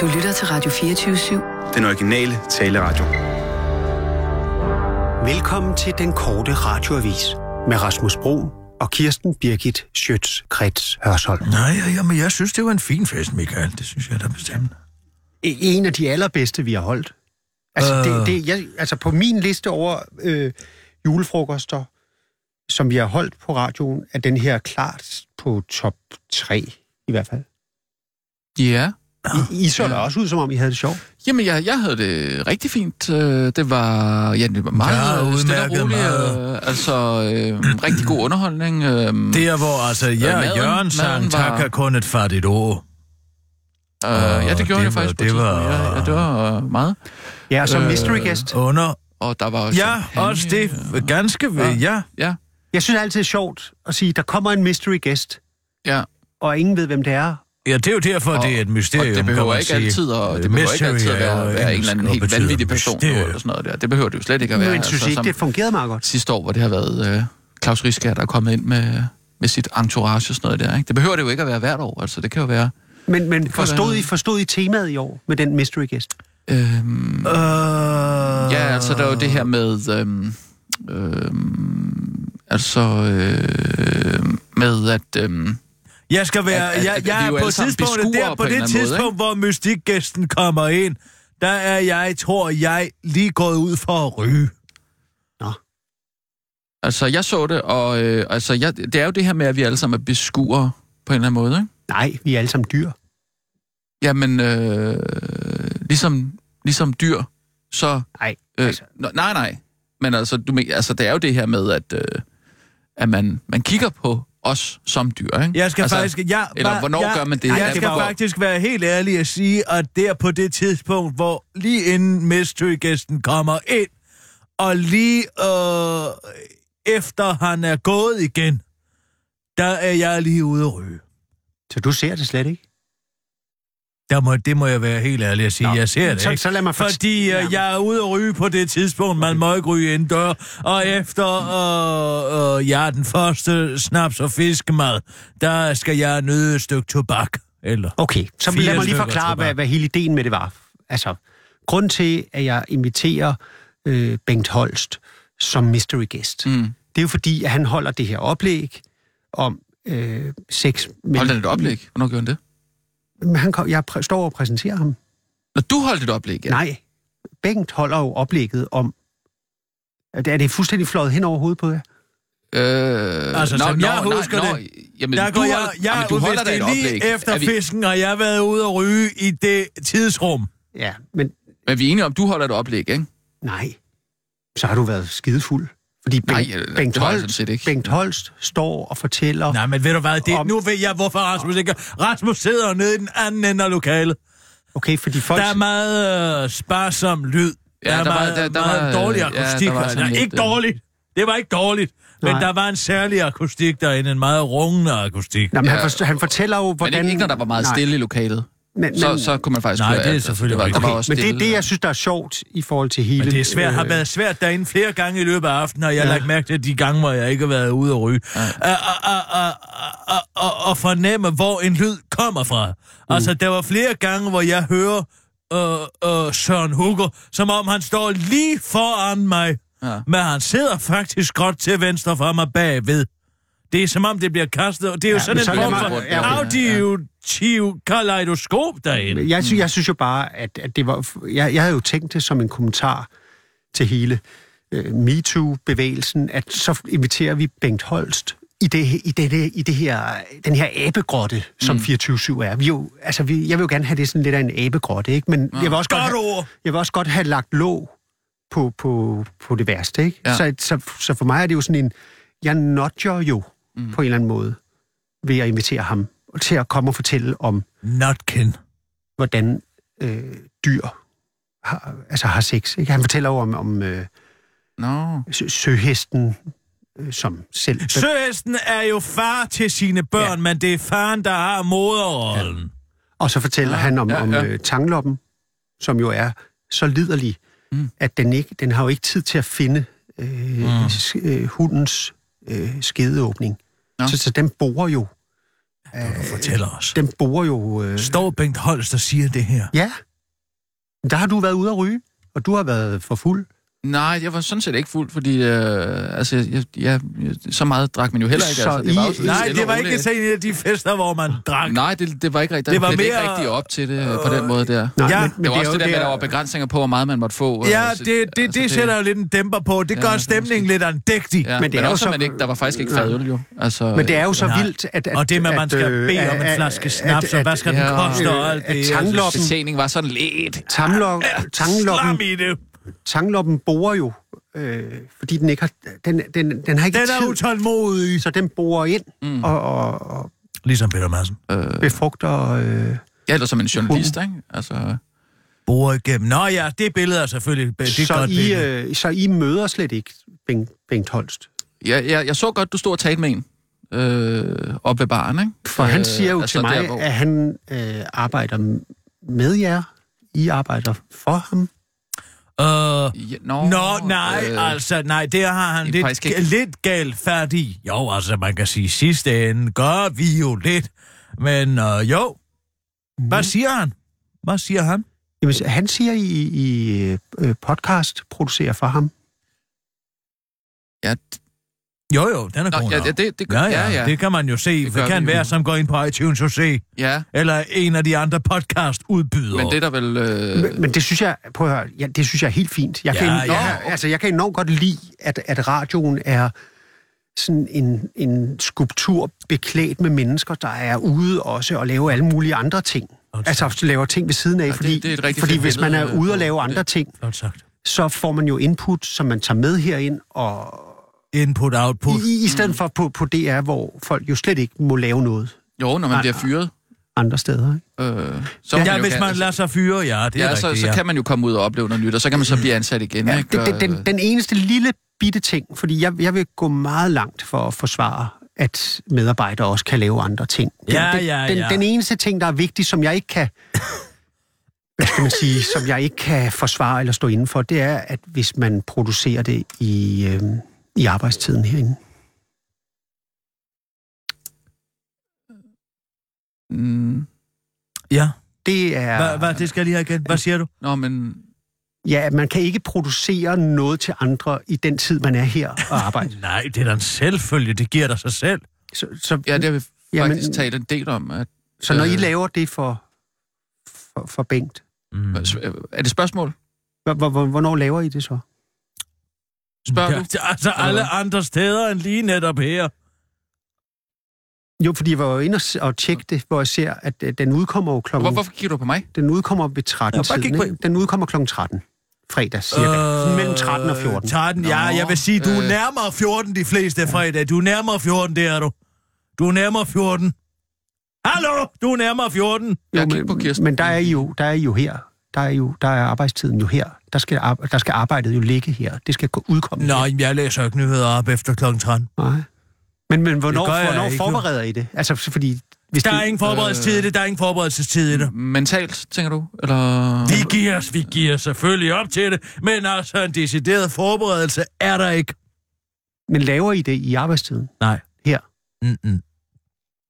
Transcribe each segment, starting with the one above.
Du lytter til Radio 24-7. Den originale taleradio. Velkommen til den korte radioavis med Rasmus Bro og Kirsten Birgit Schøtz-Krets Hørsholm. Nej, jamen, jeg synes, det var en fin fest, Michael. Det synes jeg da bestemt. En af de allerbedste, vi har holdt. Altså, Øh. det, det, jeg, altså på min liste over øh, julefrokoster, som vi har holdt på radioen, er den her klart på top 3 i hvert fald. Ja. I, I så da også ud, som om I havde det sjovt. Jamen, jeg, jeg havde det rigtig fint. Øh, Det var, ja, det var meget Ja, øh, stille og udmærket roligt. meget. øh, Altså, øh, rigtig god underholdning. Øh, Der, hvor altså, ja, maden- Jørgen sang, var- er kun et fattigt ord. øh, ja, det gjorde det jeg faktisk var- på et det var-. Ja, ja, det var øh, meget. Ja, som Øh, mystery guest. Under... Og der var også Ja, champagne, også det. og- Ganske ved, ja. Ja, Jeg synes altid, det er sjovt at sige, der kommer en mystery guest, ja. og ingen ved, hvem det er. Ja, det er jo derfor, Og- det er et mysterium, og det behøver ikke sige. altid, og det behøver ikke altid at være, være en eller anden helt vanvittig person mysterium. eller sådan noget der. Det behøver det jo slet ikke at være. Men synes I ikke, det fungerede meget godt? sidste år, hvor det har været øh, Claus Rieskær, der er kommet ind med, med sit entourage og sådan noget der. Ikke? Det behøver det jo ikke at være hvert år. Altså, det kan jo være... Men, men forstod, være- I, forstod I temaet i år med den mystery guest? Øhm, Øh, Ja, altså der er jo det her med, øhm, øhm, altså øh, med at, øhm, Jeg skal være... At- at- jeg, jeg er på tidspunktet der, på på det anden måde, tidspunkt, hvor mystikgæsten kommer ind, der er jeg, tror jeg, lige gået ud for at ryge. altså jeg så det, og øh, altså jeg, det er jo det her med, at vi alle sammen er beskuere på en eller anden måde, ikke? Nej, vi er alle sammen dyr. Jamen, øh, ligesom, ligesom dyr, så... Nej, Øh, altså. altså. Nej, nej. Men altså, du, men- altså, det er jo det her med, at, øh, at man, man kigger på os som dyr, ikke? Jeg skal altså, faktisk... Jeg, eller hvornår jeg, gør man det? Jeg det skal var- faktisk være helt ærlig at sige, at der på det tidspunkt, hvor lige inden mystery-gæsten kommer ind, og lige øh, efter han er gået igen, der er jeg lige ude at ryge. Så du ser det slet ikke? Der må, det må jeg være helt ærlig at sige. Nå, jeg ser det så- ikke. så lad mig forst- Fordi Ja. øh, jeg er ude at ryge på det tidspunkt, man må ikke ryge indendør. Og efter øh, øh, jeg er den første snaps- og fiskemad, der skal jeg nyde et stykke tobak. Eller Okay, så lad mig lige forklare, hvad, hvad hele ideen med det var. Altså, grund til, at jeg inviterer øh, Bengt Holst som mystery guest, mm. Det er jo fordi, at han holder det her oplæg om øh, sex. Holdt han et oplæg? Hvornår gjorde han det? Han kom, jeg præ- står og præsenterer ham. Når du holdt et oplæg, ja. Nej, Bengt holder jo oplægget om... Er det, er det fuldstændig fløjet hen over hovedet på jer? Øh, Altså, som jeg husker nej, det, jamen, der du går jeg, holder- jeg jamen, du holder et lige oplæg. efter Er vi, fisken, og jeg har været ude at ryge i det tidsrum. Ja, men Men vi er enige om, du holder et oplæg, ikke? nej. Så har du været skidefuld. Fordi Nej, Bengt, Bengt, det var jeg sådan Holst, set ikke. Bengt Holst står og fortæller... Nej, men ved du hvad, det, Om- nu ved jeg, hvorfor Rasmus ikke... Rasmus sidder nede i den anden ende af lokalet. Okay, fordi folk... Der er meget øh, sparsom lyd. Ja, der er der var- meget, der- der meget var, dårlig ja, akustik. der var sådan Nej, lidt, ikke øh, dårligt. Det var ikke dårligt. Men Nej. der var en særlig akustik derinde, en meget rungende akustik. Nå, men Ja, han, forst- han fortæller jo, Men hvordan... ikke, ikke når der var meget Nej, stille i lokalet. Men, Så, men, så kunne man faktisk Nej, høre, det er selvfølgelig det var, der rigtigt. var også men det er det, jeg synes, der er sjovt i forhold til hele... Men det er svært, har øh, været svært derinde flere gange i løbet af aftenen, og jeg har Ja. lagt mærke til de gange, hvor jeg ikke har været ude at ryge. Ja. Og, og, og, og, og fornemme, hvor en lyd kommer fra. Mm. Altså, der var flere gange, hvor jeg hører øh, øh, Søren Hugger, som om han står lige foran mig. Ja. Men han sidder faktisk godt til venstre for mig bagved. Det er som om, det bliver kastet. og Det er jo Ja, sådan en form for ja, auditiv kaleidoskop derinde. Jeg, sy- jeg synes jo bare, at, at det var... Jeg, jeg havde jo tænkt det som en kommentar til hele øh, MeToo-bevægelsen, at så inviterer vi Bengt Holst i, det, i, det, i det her, den her abegrotte, som mm. 24-7 er. Vi jo, altså, vi, jeg vil jo gerne have det sådan lidt af en abegrotte, ikke? Men jeg vil, også godt Godt have, jeg vil også godt have lagt låg på, på, på det værste, ikke? Ja. Så, så, så for mig er det jo sådan en... Jeg nudger jo mm. på en eller anden måde ved at invitere ham til at komme og fortælle om Notkin. hvordan øh, dyr har, altså har sex. Ikke? Han fortæller jo om, om øh, sø- søhesten, øh, som selv... Søhesten er jo far til sine børn, ja. men det er faren, der har moderrollen. Og så fortæller ja, han om, ja, ja, om ja. øh, tangloppen, som jo er så liderlig, mm. at den, ikke, den har jo ikke tid til at finde øh, mm. øh, hundens øh, skedeåbning. Nå. Så, så den borer jo Du fortæller os. den borer jo... Øh, Står Bengt Holst og siger det her? ja. Der har du været ude at ryge, og du har været for fuld. Nej, jeg var sådan set ikke fuld, fordi øh, altså, jeg, jeg, jeg, så meget drak man jo heller ikke. Så altså, det var I- Nej, det var ikke sådan en af de fester, hvor man drak. Nej, det, det var ikke rigtigt. Det var det mere- ikke rigtig op til det på den måde der. Nej, Ja, men, Det var også er det der jo med, at der var begrænsninger på, hvor meget man måtte få. Ja, øh, så- det, det, altså, det sætter jo lidt en dæmper på. Det Ja, gør det stemningen måske- lidt andægtig. Ja, Men men, det er men jo også, så- man ikke, der var faktisk ikke fadøl jo. Altså, Men det er jo så Nej. vildt, at... at Og det med, at man skal øh, bede om en flaske snaps, og hvad skal den ja, koste og alt det. tangloppen, betjening var sådan lidt... tanglok, tangloppen, borer jo, øh, fordi den ikke har... Den, den, den har ikke Den er tid, utålmodig. så den borer ind mm. og, og, og Ligesom Peter Madsen. befrugter... Øh, Ja, eller som en journalist, ikke? Altså, Bore igennem. Nå ja, det billede er selvfølgelig... Det er så, godt I, billede. øh, så I møder slet ikke Bengt, Bengt Holst? jeg, jeg, jeg så godt, du stod og talte med en øh, op ved baren, ikke? For han Øh, siger jo altså til mig, der, hvor- at han øh, arbejder med jer. I arbejder for ham. Øh, Ja, nå, Nå, nej, øh, altså, nej, det har han det er lidt, ikke- lidt galt fat i. Jo, altså, man kan sige, sidste ende gør vi jo lidt. Men øh, jo, hvad siger han? Hvad siger han? Jamen, han siger, I, I øh, podcast producerer for ham. Ja, Jo, jo, den er Nå, god ja, ja, det, det gør, Ja, ja, ja, ja. det kan man jo se. Det, det kan være, som går ind på iTunes og se. ja. Eller en af de andre podcast-udbydere. Men det er der vel... Øh, Men, men det synes jeg, prøv at høre, ja, det synes jeg er helt fint. Jeg, Ja, kan, ja. jeg, altså, jeg kan enormt godt lide, at, at radioen er sådan en, en skulptur beklædt med mennesker, der er ude også og lave alle mulige andre ting. Altså laver ting ved siden af, det- fordi, det er et rigtig fordi hvis man er ude og lave andre det. ting, så får man jo input, som man tager med herind, og Input, output. i, i stedet for på, på DR, hvor folk jo slet ikke må lave noget jo, når man bliver fyret, andre steder. Ikke? øh, så Ja, jo hvis kan- man lader sig fyre, ja, det er Ja, rigtigt, så, så ja. kan man jo komme ud og opleve noget nyt, og så kan man så blive ansat igen, Ja, ikke? det, det, den, den eneste lille bitte ting, fordi jeg, jeg vil gå meget langt for at forsvare, at medarbejdere også kan lave andre ting. Den, Ja, den, ja, den, ja. den eneste ting, der er vigtig, som jeg ikke kan, hvad skal man sige, som jeg ikke kan forsvare eller stå inden for, det er, at hvis man producerer det i, øh, i arbejdstiden herinde. Mm, Ja, Det er... hvad, hvad, det skal jeg lige have igen. Hvad siger du? nå, men... Ja, man kan ikke producere noget til andre i den tid, man er her og arbejder. Nej, det er da en selvfølge. Det giver dig sig selv. Så, så, Ja, det har vi Jamen- faktisk talt en del om. At, så når I øh, laver det for, for, for Bengt, Mm. er det spørgsmål? hvor- hvor- hvor- hvornår laver I det så? Spørger Ja, du? altså alle andre steder end lige netop her. Jo, fordi jeg var jo inde og, tjekke det, hvor jeg ser, at øh, den udkommer jo klokken... Hvor, hvorfor kigger du på mig? Den udkommer ved 13 Ja, bare kig tiden, på- ikke? Den udkommer klokken 13. Fredag, cirka. Øh, mellem 13 og 14. 13, ja, jeg vil sige, du er øh. nærmere 14 de fleste fredag. Du er nærmere 14, det er du. Du er nærmere 14. Hallo, du er nærmere 14. Jeg Jo, kigger på Kirsten. Men der er I jo, der er I jo her. Der er, jo, der er arbejdstiden jo her. Der skal, ar- der skal arbejdet jo ligge her. Det skal gå- udkomme Nå, her. jeg læser ikke nyheder op efter kl. 13. Nej. Men, men hvornår, jeg hvornår ikke, forbereder I det? Altså, fordi... Hvis Der det, er ingen forberedelsestid i det, der er ingen forberedelsestid i det. Mentalt, tænker du? Eller... Vi giver os, vi giver selvfølgelig op til det, men altså en decideret forberedelse er der ikke. Men laver I det i arbejdstiden? Nej. Her? Mm-mm.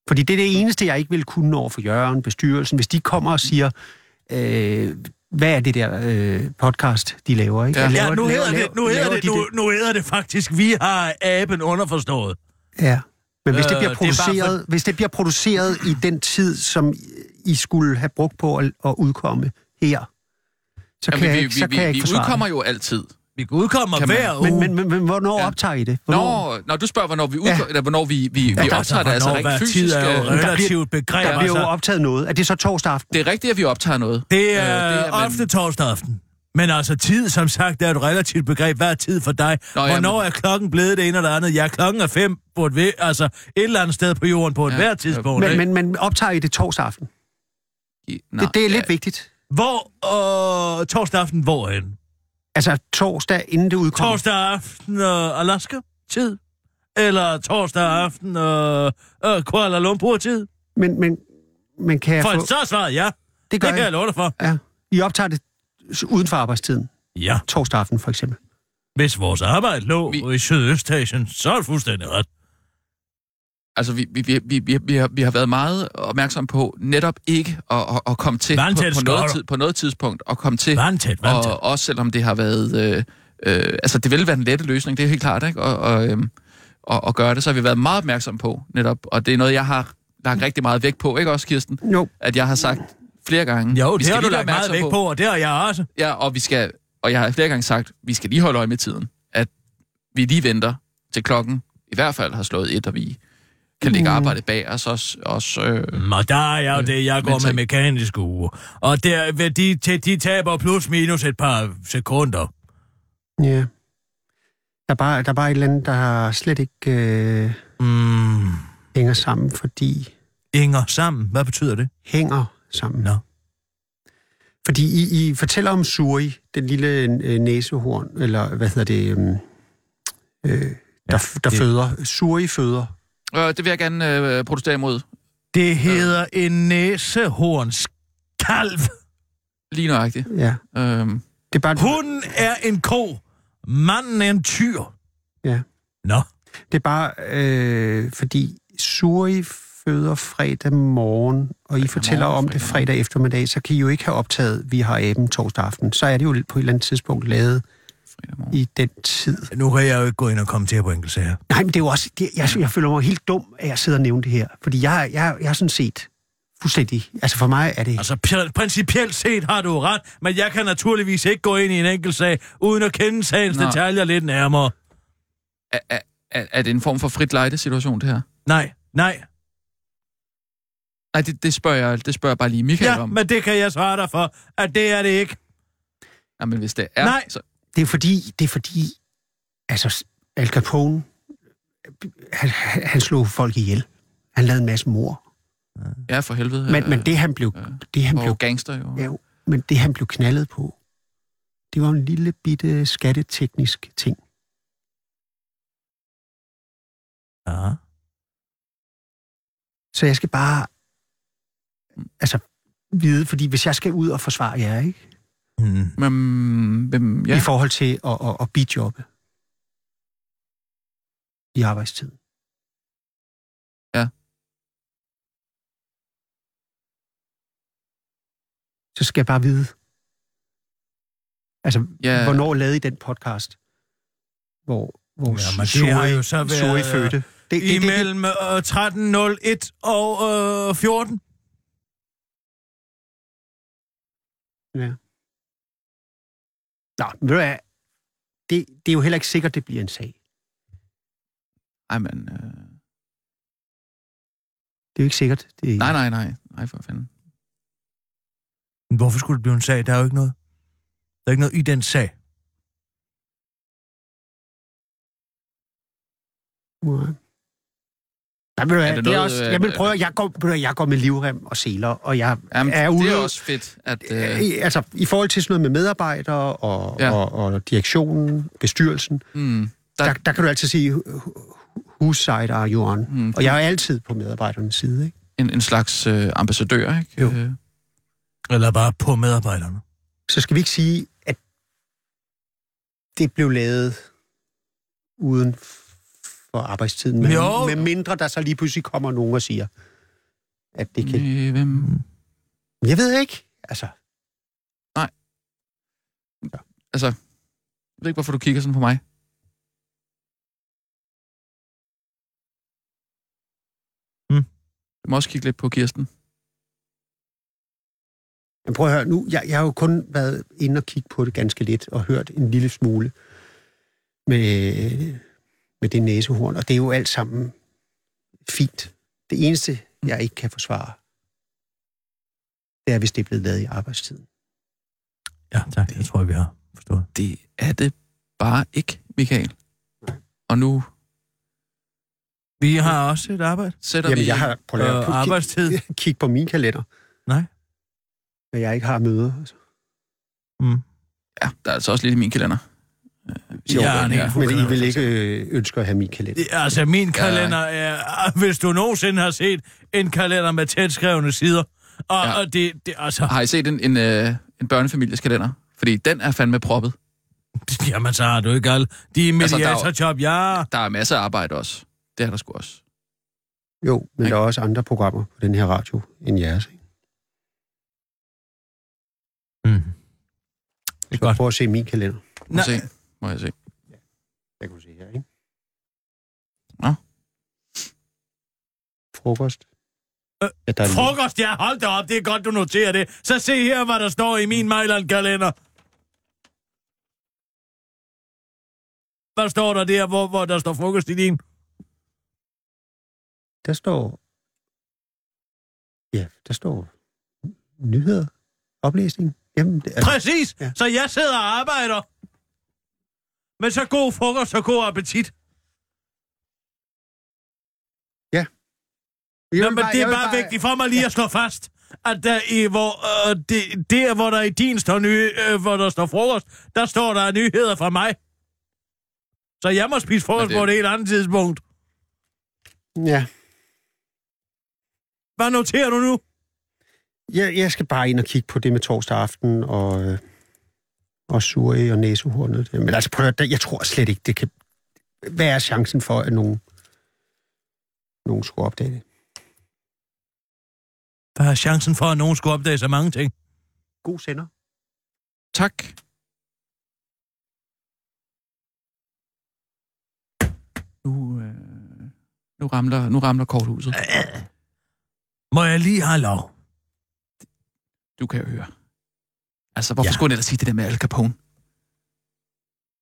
Fordi det er det eneste, jeg ikke vil kunne over for Jørgen, bestyrelsen. Hvis de kommer og siger, øh, hvad er det der øh, podcast, de laver? Ikke? Ja. Laver- Ja, nu laver- hedder det, nu hedder det, de nu, nu hedder det faktisk, vi har aben underforstået. Ja. Men hvis det Øh, bliver det er bare produceret, hvis det bliver produceret i den tid, som I skulle have brugt på at, at udkomme her, så kan, Jamen, jeg, vi, ikke, så vi, kan jeg vi, ikke vi forsvare udkommer det. jo altid. Vi udkommer Kan man- hver uge. Men, men, men, men hvornår Ja. optager I det? Hvornår? Nå, når du spørger, hvornår vi, udkom, Ja. eller hvornår vi, vi, vi Ja, optager det, altså hvornår rent fysisk. tid er jo øh, relativt begreb. Der bliver jo optaget noget. Er det så torsdag aften? Det er rigtigt, at vi optager noget. Det er, Øh, det er- men- ofte torsdag aften. Men altså tid, som sagt, er et relativt begreb. Hvad er tid for dig? Nå, Nå, jamen- Hvornår er klokken blevet det ene eller andet? Ja, klokken er fem på et, ved, altså et eller andet sted på jorden på et Ja, hvert tidspunkt. Men, men, men optager I det torsdag aften? Nå, Det, det er lidt ja, vigtigt. Hvor øh, torsdag aften hvorhen? Altså torsdag, inden det udkommer. Torsdag aften øh, Alaska-tid? Eller torsdag aften øh, øh, Kuala Lumpur-tid? Men, men, men kan jeg For få... så er svaret ja. Det Det gør kan jeg jeg. love dig for. Ja. I optager det uden for arbejdstiden. Ja, Torsdag aften, for eksempel. hvis vores arbejde lå Vi- Vi... i Sydøstasien, så er det fuldstændig ret. Altså, vi, vi, vi, vi, vi, har, vi har været meget opmærksom på netop ikke at, at, at komme til på, Vandtæt på, noget, tid, på noget tidspunkt, at komme til, Vandtæt, vandtæt. og også selvom det har været... Øh, øh, altså, det vil være den lette løsning, det er helt klart, ikke? Og, og, øh, og, og gøre det, så har vi været meget opmærksom på, netop. Og det er noget, jeg har lagt rigtig meget vægt på, ikke også, Kirsten? Jo. At jeg har sagt flere gange... Jo, vi det skal har du lagt meget opmærksom væk på, og det har jeg også. Ja, og vi skal, og jeg har flere gange sagt, vi skal lige holde øje med tiden. At vi lige venter til klokken i hvert fald har slået et, og vi kan lægge arbejdet bag os også. også øh, Mm, Og der er jo det, jeg går med mekanisk uge. Og der, de, de, de taber plus minus et par sekunder. Ja. Der er bare, der er bare et eller andet, der slet ikke øh, Mm, hænger sammen, fordi Inger sammen. Hvad betyder det? hænger sammen. Nå. Fordi I, I fortæller om Suri, den lille øh, næsehorn, eller hvad hedder det, øhm, øh, der, f- der det- føder. Suri føder. Øh, det vil jeg gerne øh, protestere imod. Det hedder en næsehornskalv. Lige nøjagtigt. Ja. Øhm, Det er bare, Hunden er en ko. Manden er en tyr. Ja. Nå. det er bare øh, fordi Suri føder fredag morgen, og I fortæller morgen, om det fredag fredag eftermiddag, så kan I jo ikke have optaget, vi har aben torsdag aften. Så er det jo på et eller andet tidspunkt lavet fredag morgen. i den tid. Nu kan jeg jo ikke gå ind og kommentere på enkeltsager. Nej, men det er jo også... Det, jeg, jeg føler mig helt dum, at jeg sidder og nævner det her. Fordi jeg, jeg, jeg er sådan set fuldstændig... Altså for mig er det... Altså, pr- principielt set har du ret, men jeg kan naturligvis ikke gå ind i en enkeltsag, uden at kende sagens Nå. detaljer lidt nærmere. Er, er, er, er det en form for frit lejde-situation, det her? Nej, nej. Nej, det, det, spørger jeg, det spørger jeg bare lige Michael Ja, om. men det kan jeg svare dig for, at det er det ikke. Ja, men hvis det er... Nej. Så, Det er fordi... Det er fordi... Altså, Al Capone... Han, han slog folk ihjel. Han lavede en masse mor. ja, for helvede. Men, men det, han blev... øh, Det, han og blev gangster jo. ja, men det, han blev knaldet på, det var en lille bitte skatteteknisk ting. Ja. Så jeg skal bare... Altså, vide, fordi hvis jeg skal ud og forsvare jer, ikke? Hmm. Men, hvem, Ja. ja. I forhold til at, at, at bidjobbe i arbejdstiden. Ja. Så skal jeg bare vide, altså, Ja. ja. hvornår lavede I den podcast, hvor, hvor Jamen, det har jo så været, Suri fødte? Det, det, det, det, Imellem øh, 13.01 og øh, 14. Ja. Nå, men ved du hvad? Det, det er jo heller ikke sikkert, det bliver en sag. Ej, men... Øh, Det er jo ikke sikkert. Det er, nej, nej, nej. Nej, for fanden. Men Hvorfor skulle det blive en sag? Der er jo ikke noget. Der er ikke noget i den sag. Nej. Nej, du hvad, Er det det er noget, også, øh, jeg vil prøve, jeg går, du jeg går med livrem og seler, og jeg Jamen, er ude... det er også fedt, at... Øh, altså, i forhold til sådan noget med medarbejdere og, Ja. ja. og, og direktionen, bestyrelsen, mm, der, der, der kan du altid sige, whose side are you on? mm, Og jeg er altid på medarbejdernes side, ikke? en, en slags øh, ambassadør, ikke? Jo. Øh, Eller bare på medarbejderne. Så skal vi ikke sige, at det blev lavet uden for arbejdstiden, men Jo. med mindre der så lige pludselig kommer nogen og siger, at det kan... øh, hvem? Jeg ved ikke, altså... Altså, jeg ved ikke, hvorfor du kigger sådan på mig. Hmm. Du må også kigge lidt på Kirsten. Men prøv at høre, nu, jeg, jeg har jo kun været inde og kigge på det ganske lidt, og hørt en lille smule med, med det næsehorn, og det er jo alt sammen fint. Det eneste, jeg ikke kan forsvare, det er, hvis det er blevet lavet i arbejdstiden. Ja, tak. Det tror jeg, vi har forstået. Det er det bare ikke, Michael. Og nu Vi har også et arbejde. sætter Jamen, vi... jeg har... At Øh, kig- arbejdstid. Kig på min kalender, Nej. når jeg ikke har møder. Altså. Mm. Ja, der er altså også lidt i min kalender. Ja, det er Men I vil ikke øh, ønske at have min kalender. Altså, min kalender er... Hvis du nogensinde har set en kalender med tætskrevne sider, og, Ja. og det, det, altså... Har I set en, en, øh, en børnefamilies kalender? Fordi den er fandme proppet. Jamen, så har du ikke alle de Altså, der er jo- mediatorjob, ja. Der er masser af arbejde også. Det er der sgu også. Jo, men Ikke? der er også andre programmer på den her radio end jeres. Ikke? Mm. Jeg skal Godt. prøve at se min kalender. Må jeg se. Se. Jeg kan se her, ikke? Nå. Frokost. Øh, ja, der er Frokost, ja, hold da op, det er godt, du noterer det. Så se her, hvad der står i min Mejland-kalender. Hvad står der der, hvor, hvor der står frokost i din? Der står... Ja, der står nyheder, oplæsning. Jamen, det, altså, Præcis! Ja. Så jeg sidder og arbejder. Men så god frokost og god appetit. jeg vil Nå, men det jeg er vil bare vigtigt for mig lige at slå fast, at der, i, hvor, øh, det, der, hvor der i din står nye, øh, hvor der står frokost, der står der nyheder fra mig. Så jeg må spise frokost det- på et helt andet tidspunkt. Ja, Hvad noterer du nu? jeg, jeg skal bare ind og kigge på det med torsdag aften og, øh, og suri og næsehornet. Men altså, prøv at, jeg tror slet ikke, det kan... Hvad er chancen for, at nogen, nogen skulle opdage det? Hvad er chancen for, at nogen skulle opdage så mange ting? God sender. Tak. Nu, øh, nu, ramler, nu ramler korthuset. Må jeg lige have lov? Du kan jo høre. Altså, hvorfor Ja. skulle han ellers sige det der med Al Capone?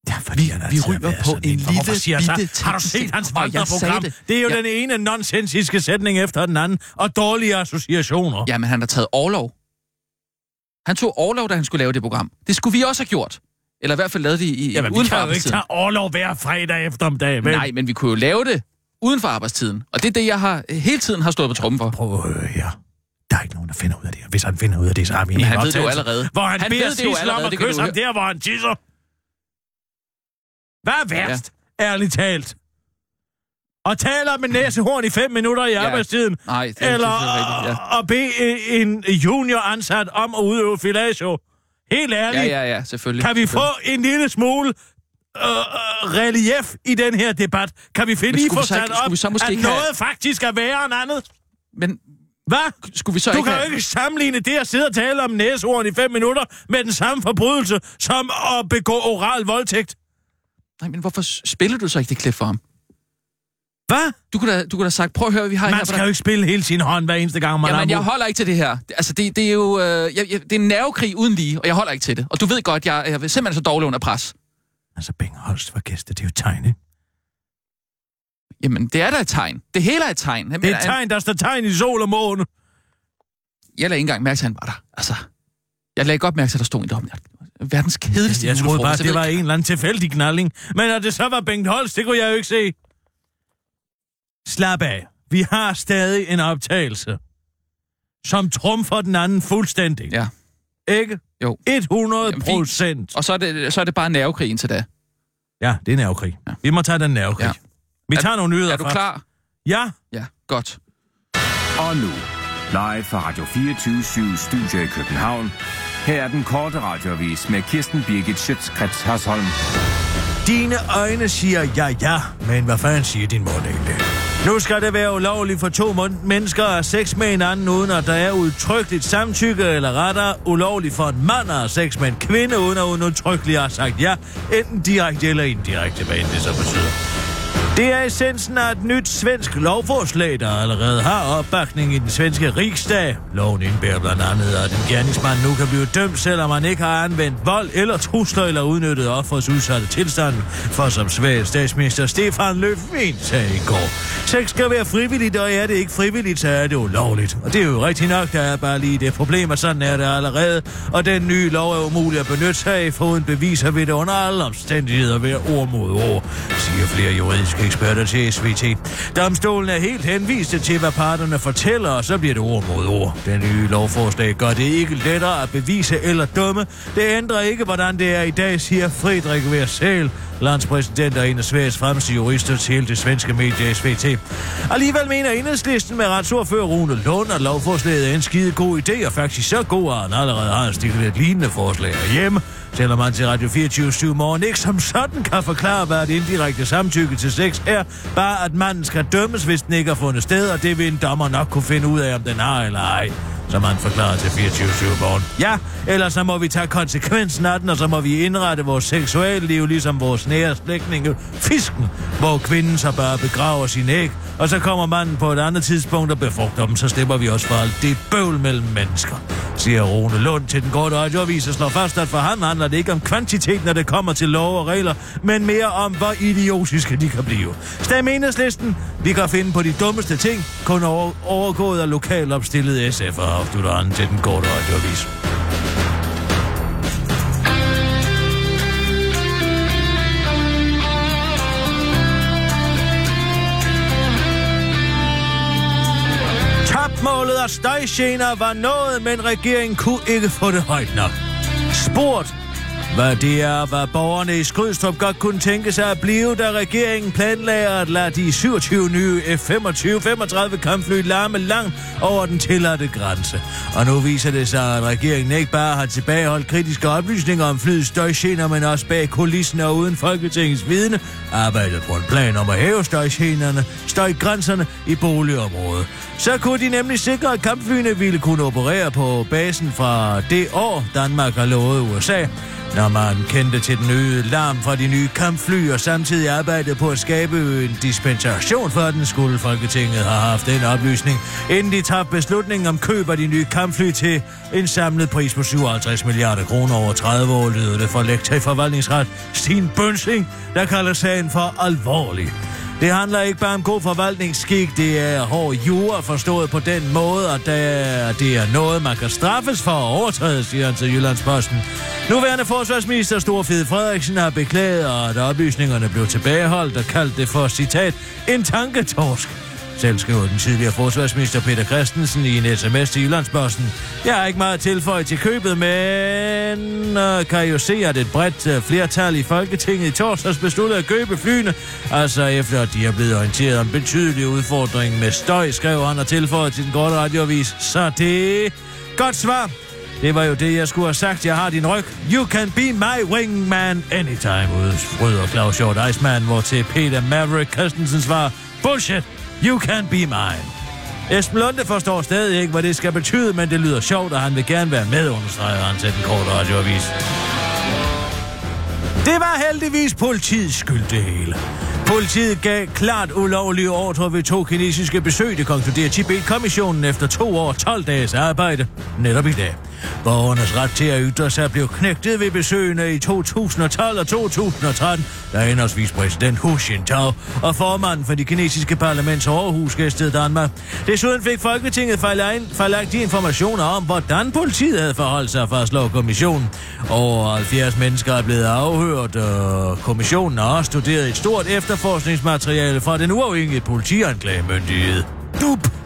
Ja, fordi han vi ryger på en Hvorfor lille siger bitte Har du set hans vandreprogram? det. Det er jo Ja. den ene nonsensiske sætning efter den anden, og dårlige associationer. Jamen, han har taget overlov. Han tog overlov, da han skulle lave det program. Det skulle vi også have gjort. Eller i hvert fald lavet det i, Jamen, vi uden for kan jo ikke tage overlov hver fredag eftermiddag, vel? Nej, men vi kunne jo lave det uden for arbejdstiden. Og det er det, jeg har hele tiden har stået på trummen for. Prøv at høre her. Der er ikke nogen, der finder ud af det. Hvis han finder ud af det, så har vi en hel han ved det jo allerede. Hvor han, Han beder Sissel om at kysse ham der, hvor han tisser. Hvad er værst, ja. ærligt talt? Og taler med næsehorn i fem minutter i Ja. arbejdstiden? Nej, det er Eller selvfølgelig rigtigt. Ja. at bede en junior ansat om at udøve filatio? Helt ærligt. Ja, ja, ja, selvfølgelig. Kan vi få en lille smule øh, øh, relief i den her debat? Kan vi finde lige få sat op, at noget faktisk er værre end andet? Men Hvad? skulle vi så Du ikke kan jo have... ikke sammenligne det at sidde og tale om næsehorn i fem minutter med den samme forbrydelse som at begå oral voldtægt. Nej, men hvorfor spiller du så ikke det klip for ham? Hvad? Du kunne da, du kunne da sagt, prøv at høre, hvad vi har Man her. skal jo ikke spille hele sin hånd hver eneste gang, man Jamen, jeg holder ikke til det her. Altså, det, det er jo... Øh, jeg, jeg, det er en nervekrig uden lige, og jeg holder ikke til det. Og du ved godt, jeg, jeg er simpelthen så dårlig under pres. Altså, Bing Holst var gæster, det er jo tegn, ikke? Jamen, det er da et tegn. Det hele er et tegn. Det er et tegn, der står tegn i sol og måne. Jeg lagde ikke engang mærke til, at han var der. Altså, jeg lagde godt mærke til, at der stod en om. Verdens kedeligste Jeg troede bare, at det Jeg var en eller anden tilfældig knalling. Men at det så var Bengt Holst, det kunne jeg jo ikke se. Slap af. Vi har stadig en optagelse, som trumfer den anden fuldstændig. Ja. Ikke? Jo. 100 Jamen, fint. procent. Og så er, det, så er det bare nervekrig indtil da. Ja, det er nervekrig. Ja. Vi må tage den nervekrig. Ja. Vi Er- tager nogle nyheder Er du først. klar? Ja. Ja, godt. Og nu, live fra Radio 24 Studio i København. Her er den korte radiovis med Kirsten Birgit Schøtzgrads Hasholm. Dine øjne siger ja, ja, men hvad fanden siger din mund egentlig? Nu skal det være ulovligt for to mennesker at have sex med en anden, uden at der er udtrykkeligt samtykke, eller rettere ulovligt for en mand at have sex med en kvinde, uden at hun udtrykkeligt har sagt ja, enten direkte eller indirekte, hvad end det så betyder. Det er essensen af et nyt svensk lovforslag, der allerede har opbakning i den svenske riksdag. Loven indebærer blandt andet, at en gerningsmand nu kan blive dømt, selvom man ikke har anvendt vold eller trusler eller udnyttet offers udsatte tilstand. For som Sveriges statsminister Stefan Löfven sagde i går, sex skal være frivilligt, og er det ikke frivilligt, så er det ulovligt. Og det er jo rigtigt nok, der er bare lige det problem, og sådan er det allerede. Og den nye lov er umulig at benytte sig af, foruden beviser ved det under alle omstændigheder ved ord mod ord, siger flere juridiske eksperter til SVT. Domstolen er helt henvist til, hvad parterne fortæller, og så bliver det ord mod ord. Den nye lovforslag gør det ikke lettere at bevise eller dømme. Det ændrer ikke, hvordan det er i dag, siger Fredrik Versal, landspræsident og en af Sveriges fremmeste jurister til det svenske medie SVT. Alligevel mener enhedslisten med retsordfører Rune Lund, at lovforslaget er en skide god idé, og faktisk så god, at han allerede har stillet et lignende forslag hjemme. Selvom man til Radio 24 morgen ikke som sådan kan forklare, hvad et indirekte samtykke til sex er, bare at manden skal dømmes, hvis den ikke har fundet sted, og det vil en dommer nok kunne finde ud af, om den har eller ej som han forklarer til 24 morgen. Ja, ellers så må vi tage konsekvensen af den, og så må vi indrette vores seksuelle liv, ligesom vores nære slægtninge, fisken, hvor kvinden så bare begraver sin æg, og så kommer manden på et andet tidspunkt og befrugter dem, så slipper vi også for alt det bøvl mellem mennesker, siger Rune Lund til den korte radioavis og slår fast, at for ham handler det ikke om kvantitet, når det kommer til lov og regler, men mere om, hvor idiotiske de kan blive. Stem enhedslisten. Vi kan finde på de dummeste ting, kun over, overgået af lokalt opstillet SF afslutter han til den korte radioavis. Topmålet af støjgener var nået, men regeringen kunne ikke få det højt nok. Sport hvad det er, hvad borgerne i Skrydstrup godt kunne tænke sig at blive, da regeringen planlagde at lade de 27 nye F-25-35 kampfly larme langt over den tilladte grænse. Og nu viser det sig, at regeringen ikke bare har tilbageholdt kritiske oplysninger om flyets støjgener, men også bag kulissen og uden Folketingets vidne, arbejdet på en plan om at hæve støjgenerne, støjgrænserne i boligområdet. Så kunne de nemlig sikre, at kampflyene ville kunne operere på basen fra det år, Danmark har lovet USA, når man kendte til den øgede larm fra de nye kampfly og samtidig arbejdede på at skabe en dispensation for den, skulle Folketinget have haft den oplysning, inden de tabte beslutningen om køb af de nye kampfly til en samlet pris på 57 milliarder kroner over 30 år, lyder det for lektor i forvaltningsret Stine Bønsing, der kalder sagen for alvorlig. Det handler ikke bare om god forvaltningsskik, det er hård jura forstået på den måde, at det er noget, man kan straffes for at overtræde, siger han til Jyllandsposten. Nuværende forsvarsminister Storfed Frederiksen har beklaget, at oplysningerne blev tilbageholdt og kaldt det for, citat, en tanketorsk. Selv skriver den tidligere forsvarsminister Peter Christensen i en sms til Jyllandsposten. Jeg har ikke meget tilføjet til købet, men øh, kan jo se, at et bredt øh, flertal i Folketinget i torsdags besluttede at købe flyene. Altså efter, at de er blevet orienteret om betydelige udfordring med støj, skrev han og tilføjet til den korte radioavis. Så det... Godt svar. Det var jo det, jeg skulle have sagt. Jeg har din ryg. You can be my wingman anytime, udfryder Claus Short Iceman, hvor til Peter Maverick Christensen svar. Bullshit. You can be mine. Esben Lunde forstår stadig ikke, hvad det skal betyde, men det lyder sjovt, og han vil gerne være med, understreger han til den korte radioavis. Det var heldigvis politiets skyld, det hele. Politiet gav klart ulovlige ordre ved to kinesiske besøg, det konkluderer Tibet-kommissionen efter to år 12 dages arbejde netop i dag. Borgernes ret til at ytre sig blev knægtet ved besøgene i 2012 og 2013, da henholdsvis præsident Hu Jintao og formanden for de kinesiske parlaments overhus gæstede Danmark. Desuden fik Folketinget fejlagtige informationer om, hvordan politiet havde forholdt sig for at slå kommissionen. Over 70 mennesker er blevet afhørt, og kommissionen har også studeret et stort efterforskningsmateriale fra den uafhængige politianklagemyndighed. DUP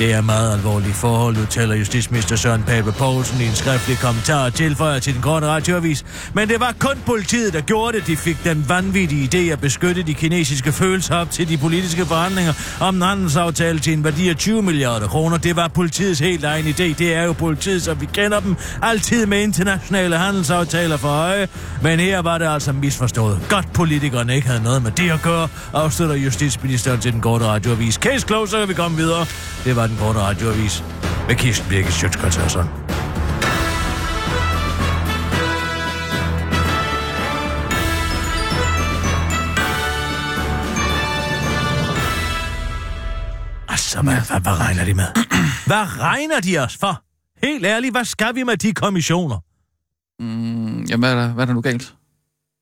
det er meget alvorligt forhold, udtaler justitsminister Søren Pape Poulsen i en skriftlig kommentar og tilføjer til den grønne radioavis. Men det var kun politiet, der gjorde det. De fik den vanvittige idé at beskytte de kinesiske følelser op til de politiske forhandlinger om en handelsaftale til en værdi af 20 milliarder kroner. Det var politiets helt egen idé. Det er jo politiet, som vi kender dem, altid med internationale handelsaftaler for øje. Men her var det altså misforstået. Godt politikerne ikke havde noget med det at gøre, afslutter justitsministeren til den korte radioavis. Case closer, vi komme videre. Det var den korte radioavis med Kirsten Birgit Sjøtskrets Altså, hvad, hvad, hvad regner de med? hvad regner de os for? Helt ærligt, hvad skal vi med de kommissioner? Mm, jamen, hvad er, der, hvad er der nu galt?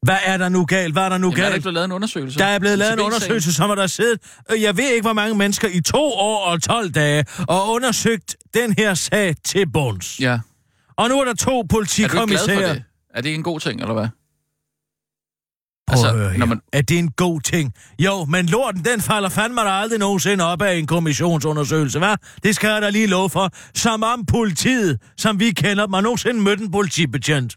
Hvad er der nu galt? Hvad er der nu Jamen, galt? er der ikke blevet lavet en undersøgelse? Der er blevet lavet en undersøgelse, som er der siddet, øh, jeg ved ikke, hvor mange mennesker i to år og 12 dage, og undersøgt den her sag til bunds. Ja. Og nu er der to politikommissærer. Er du ikke glad for det? Er det ikke en god ting, eller hvad? Altså, når man... Er det en god ting? Jo, men lorten, den falder fandme der aldrig nogensinde op af en kommissionsundersøgelse, hvad? Det skal jeg da lige love for. Som om politiet, som vi kender, man nogensinde mødt en politibetjent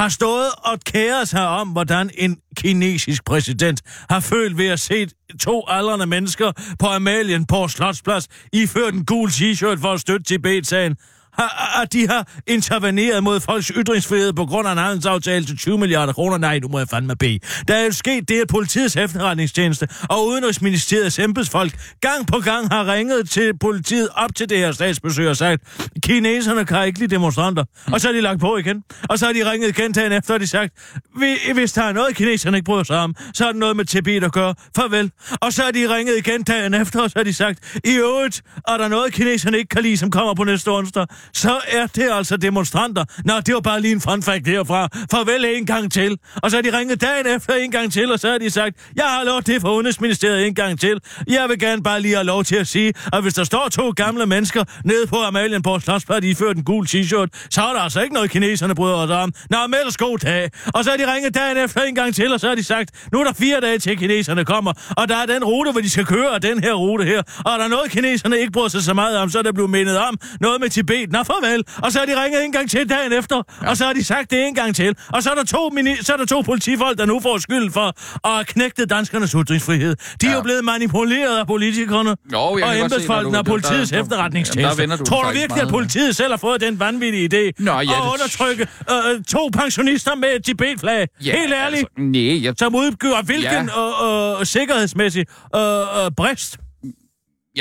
har stået og kæret sig om, hvordan en kinesisk præsident har følt ved at se to aldrende mennesker på Amalien på Slotsplads iført en gul t-shirt for at støtte Tibet-sagen har, at de har interveneret mod folks ytringsfrihed på grund af en handelsaftale til 20 milliarder kroner. Nej, nu må jeg fandme bede. Der er jo sket det, at politiets efterretningstjeneste og Udenrigsministeriets embedsfolk gang på gang har ringet til politiet op til det her statsbesøg og sagt, kineserne kan ikke lide demonstranter. Og så har de lagt på igen. Og så har de ringet igen dagen efter, og de sagt, "Vi- hvis der er noget, kineserne ikke bryder sig om, så er det noget med Tibet at gøre. Farvel. Og så har de ringet igen dagen efter, og så har de sagt, i øvrigt, er der noget, kineserne ikke kan lide, som kommer på næste onsdag, så er det altså demonstranter. Nå, det var bare lige en fun fact herfra. Farvel en gang til. Og så har de ringet dagen efter en gang til, og så har de sagt, jeg har lov til for Udenrigsministeriet en gang til. Jeg vil gerne bare lige have lov til at sige, at hvis der står to gamle mennesker nede på Amalienborg Slotspad, de fører en gul t-shirt, så er der altså ikke noget, kineserne bryder sig om. Nå, med ellers god dag. Og så har de ringet dagen efter en gang til, og så har de sagt, nu er der fire dage til, kineserne kommer, og der er den rute, hvor de skal køre, og den her rute her. Og er der noget, kineserne ikke bryder sig så meget om, så er der blevet mindet om noget med Tibet. Nå, farvel. Og så har de ringet en gang til dagen efter, ja. og så har de sagt det en gang til. Og så er der to, mini- så er der to politifolk, der nu får skyld for at have knægtet danskernes ytringsfrihed. De er Ja. jo blevet manipuleret af politikerne Jo, jeg og embedsfolkene og der- politiets der- der- efterretningstjeneste. der vender du Tror du virkelig, at meget. politiet selv har fået den vanvittige idé Nå, ja, at undertrykke øh, to pensionister med et Tibet-flag? Helt ærligt. Altså, nej, jeg, Som udgør hvilken Ja. øh, øh, sikkerhedsmæssig øh, øh, brist?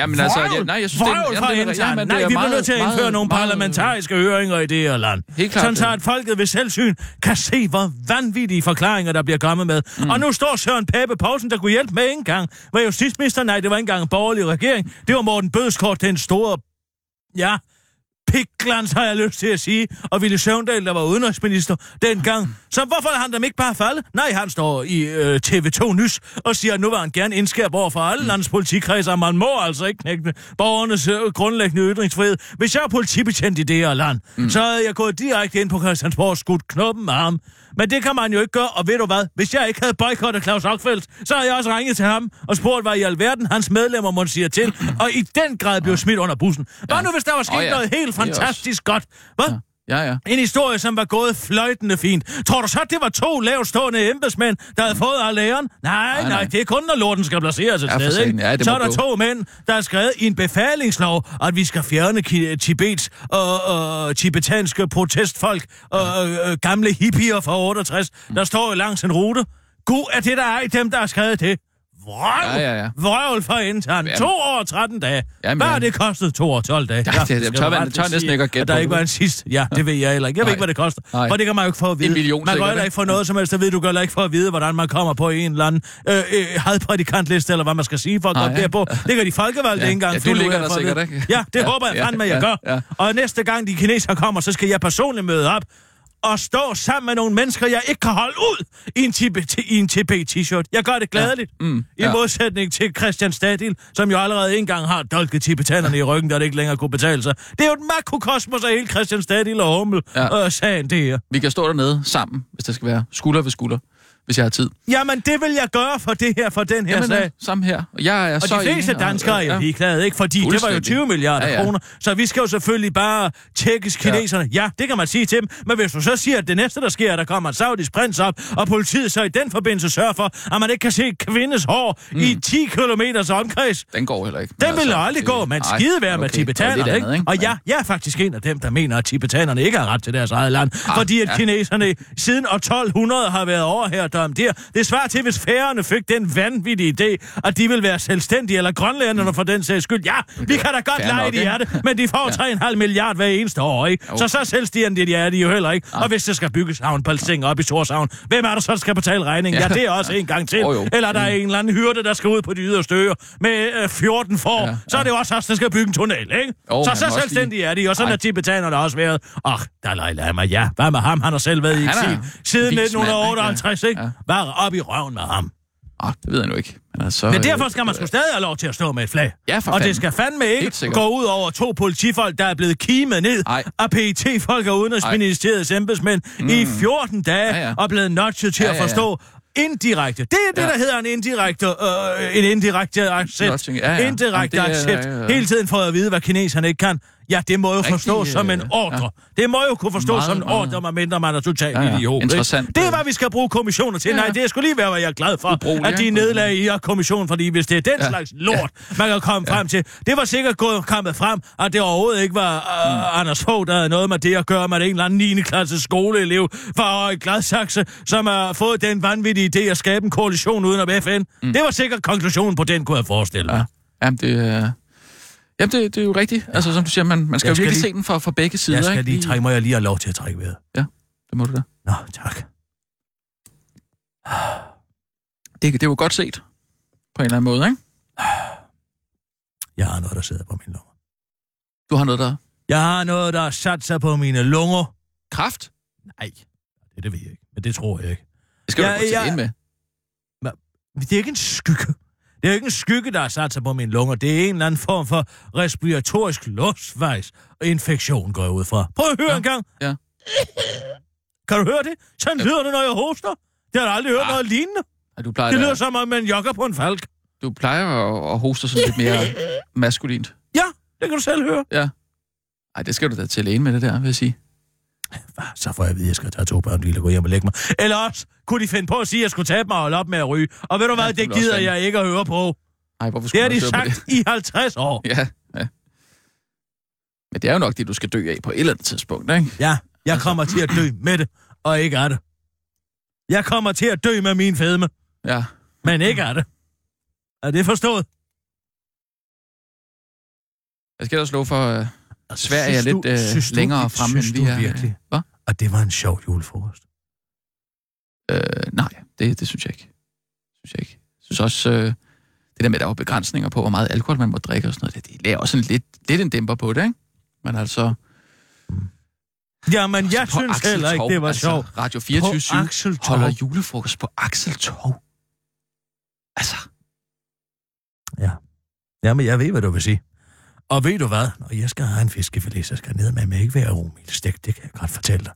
Jamen, altså, jeg, nej, jeg synes, det Vrøvl jamen, fra det er, jamen, Nej, det er vi bliver nødt til at indføre meget, nogle meget- parlamentariske høringer i det her land. Helt klart, Sådan så at folket ved selvsyn kan se, hvor vanvittige forklaringer, der bliver kommet med. Mm. Og nu står Søren Pape Poulsen, der kunne hjælpe med ikke engang. Var justitsminister? Nej, det var ikke engang en borgerlig regering. Det var Morten Bødskort, den store... Ja, pikglans, har jeg lyst til at sige. Og Ville Søvndal, der var udenrigsminister dengang. Så hvorfor lader han dem ikke bare falde? Nej, han står i øh, TV2 Nys og siger, at nu vil han gerne indskærpe over for alle landets politikredser. Man må altså ikke knække borgernes øh, grundlæggende ytringsfrihed. Hvis jeg er politibetjent i det her land, mm. så havde jeg gået direkte ind på Christiansborg og skudt knoppen med ham. Men det kan man jo ikke gøre, og ved du hvad? Hvis jeg ikke havde boykottet Claus Ockfeldt, så havde jeg også ringet til ham og spurgt, hvad i alverden hans medlemmer måtte sige til, og i den grad blev smidt under bussen. Hvad Ja. nu, hvis der var sket Åh, ja. noget helt er også- fantastisk godt? Hvad? Ja, ja. En historie, som var gået fløjtende fint. Tror du så, det var to lavstående embedsmænd, der havde fået af lægeren? Nej, nej, Nej, det er kun, når lorten skal placeres et Ja, sted, ikke? Ja, så er der gå. to mænd, der har skrevet i en befalingslov, at vi skal fjerne ki- Tibets og øh, tibetanske protestfolk og øh, øh, gamle hippier fra 68. Der står jo langs en rute. Gud er det, der er i dem, der har skrevet det. Vrøvl! Ja, ja, ja. Vrøvl for intern. Jamen. To år og 13 dage. Jamen, Hvad har ja. det kostet? To år og 12 dage. Ja, det- det skal tør man- tør næsten ikke at gætte der ikke det. var en sidst. Ja, det ved jeg heller ikke. Jeg ved ikke, hvad det koster. Nej. For det kan man jo ikke få at vide. million man går heller ikke? få noget som helst. Det ved du heller ikke for at vide, hvordan man kommer på en eller anden øh, øh, hadprædikantliste, eller hvad man skal sige for at komme derpå. Det kan de folkevalgte Ja. ikke engang Ja, du ligger der for sikkert, ikke? Ja, det Ja. håber jeg Ja. fandme, jeg Ja. gør. Ja. Og næste gang de kinesere kommer, så skal jeg personligt møde op og stå sammen med nogle mennesker, jeg ikke kan holde ud i en, Tibet, i en Tibet-t-shirt. Jeg gør det gladeligt. Ja. Mm, I ja. modsætning til Christian Stadil, som jo allerede engang har dolket tibetanerne i ryggen, der det ikke længere kunne betale sig. Det er jo et makrokosmos af hele Christian Stadil og Hummel Ja. ja. øh, sagen, det her. Vi kan stå dernede sammen, hvis det skal være skulder ved skulder, hvis jeg har tid. Jamen, det vil jeg gøre for det her, for den her Jamen, sag. sammen her. Og jeg er Og så de fleste enig, og- danskere er jo ja. ligeglade, ikke? Fordi det var jo Fuldstændig. 20 milliarder Ja, ja. kroner. Så vi skal jo selvfølgelig bare tjekkes kineserne. Ja. det kan man sige til dem. Men hvis du så siger, at det næste, der sker, er, at der kommer en saudisk prins op, og politiet så i den forbindelse sørger for, at man ikke kan se kvindes hår mm. i 10 km omkreds. Den går heller ikke. Den vil aldrig gå, men skide være med okay, det er tibetanerne, ikke? ikke? Og ja, jeg er faktisk en af dem, der mener, at tibetanerne ikke har ret til deres eget land, Ah, fordi at ja. kineserne siden år 1200 har været over her der. Det svarer til, hvis færerne fik den vanvittige idé, at de vil være selvstændige, eller grønlænderne for den sags skyld. Ja, vi kan da godt lege det hjertet, men de får 3,5 milliard hver eneste år, ikke? Jo. Så så selvstændige er de jo heller ikke. Og hvis der skal bygges havn Palsing op i Torshavn, hvem er der så, der skal betale regningen? Ja, Ja. det er også en gang til. Jo. Eller der er en eller anden hyrde, der skal ud på de yderste øer med øh, 14 får. Ja, Så er det jo også os, der skal bygge en tunnel, ikke? Jo, så så selvstændige er de, og sådan er tibetanerne også været. Ach, Dalai Lama, ja. Hvad med ham? Han har selv været i eksil siden vis mand, 1958, ikke? Ja. Er op i røven med ham? Ah, det ved jeg nu ikke. Men, altså, Men derfor skal man øh, sgu stadig have lov til at stå med et flag. Ja, for og det fanden. skal fandme ikke gå ud over to politifolk, der er blevet kimet ned Ej. af PET-folk og Udenrigsministeriets embedsmænd mm. i 14 dage Ja, ja. og blevet notchet til Ja, at ja, ja. forstå indirekte. Det er det, Ja. der hedder en indirekte, øh, en indirekte accept. Ja, ja. Indirekte Jamen, det accept. ja, ja. Hele tiden får jeg at vide, hvad kineserne ikke kan. Ja, det må jo Rigtig, forstås som en øh, ordre. Det må jo kunne forstås Meget, som en ordre, medmindre man er totalt Ja, ja. idiot. ikke? Interessant. Det er, hvad vi skal bruge kommissioner til. Ja, Nej, ja. det skulle lige være, hvad jeg er glad for, Ubrugelig, at de ja. nedlagde i kommissionen, fordi hvis det er den Ja. slags lort, man kan komme frem til. Det var sikkert gået kommet frem, at det overhovedet ikke var uh, Mm. Anders Fogh, der havde noget med det at gøre med en eller anden 9. klasse skoleelev fra Gladsaxe, som har fået den vanvittige idé at skabe en koalition uden om FN. Mm. Det var sikkert konklusionen på den, kunne jeg forestille mig. Ja. Jamen, det, Jamen, det, det er jo rigtigt. Altså, som du siger, man, man skal Jeg jo skal virkelig lige- se den fra, fra begge sider. Jeg skal ikke? lige trække, må jeg lige have lov til at trække vejret? Det må du da. Nå, tak. Det, det er jo godt set. På en eller anden måde, ikke? Jeg har noget, der sidder på mine lunger. Du har noget der. Jeg har noget, der har sat sig på mine lunger. Kraft? Nej, det, det ved jeg ikke. Men det tror jeg ikke. Det skal Ja, ja, du gå til ja. ind med. Men det er ikke en skygge. Det er ikke en skygge, der har sat sig på mine lunger. Det er en eller anden form for respiratorisk luftvejs infektion, går jeg ud fra. Prøv at høre Ja. ja. en gang. Ja. Kan du høre det? Sådan lyder det, når jeg hoster. Det har jeg aldrig hørt Ah. noget lignende. Ja, du plejer, Det lyder som om man jogger på en falk. du plejer at, at hoste sådan lidt mere maskulint. Ja, det kan du selv høre. Nej, det skal du da til lægen med det der, vil jeg sige. Så får jeg at vide, at jeg skal tage to børn, og gå hjem og lægge mig. Eller også kunne de finde på at sige, at jeg skulle tabe mig og holde op med at ryge. Og ved du hvad, det det gider jeg ikke at høre på. Nej, hvorfor Det skulle har man de sagt i 50 år. Det? Ja, ja. Men det er jo nok det, du skal dø af på et eller andet tidspunkt, ikke? Ja, jeg Altså- kommer til at dø med det, og ikke af det. Jeg kommer til at dø med min fedme, Ja. men ikke af det. Er det forstået? Jeg skal da slå for... Altså, Sverige er lidt du- øh, længere frem, end vi er. virkelig, Hvad? at det var en sjov julefrokost? Øh, nej, det, det synes jeg ikke. Synes jeg ikke. Jeg synes også, øh, det der med, at der var begrænsninger på, hvor meget alkohol man må drikke og sådan noget, det, det lagde også en lidt, lidt en dæmper på det, ikke? Men altså... Jamen, jeg altså, på synes Axel heller ikke, det var altså, sjovt. Radio På 24 Axel holder julefrokost på Axel Torv. Altså, Jamen, jeg ved, hvad du vil sige. Og ved du hvad? Når jeg skal have en fiskefilet, så skal jeg ned med mig ikke være romilstegt. Det kan jeg godt fortælle dig.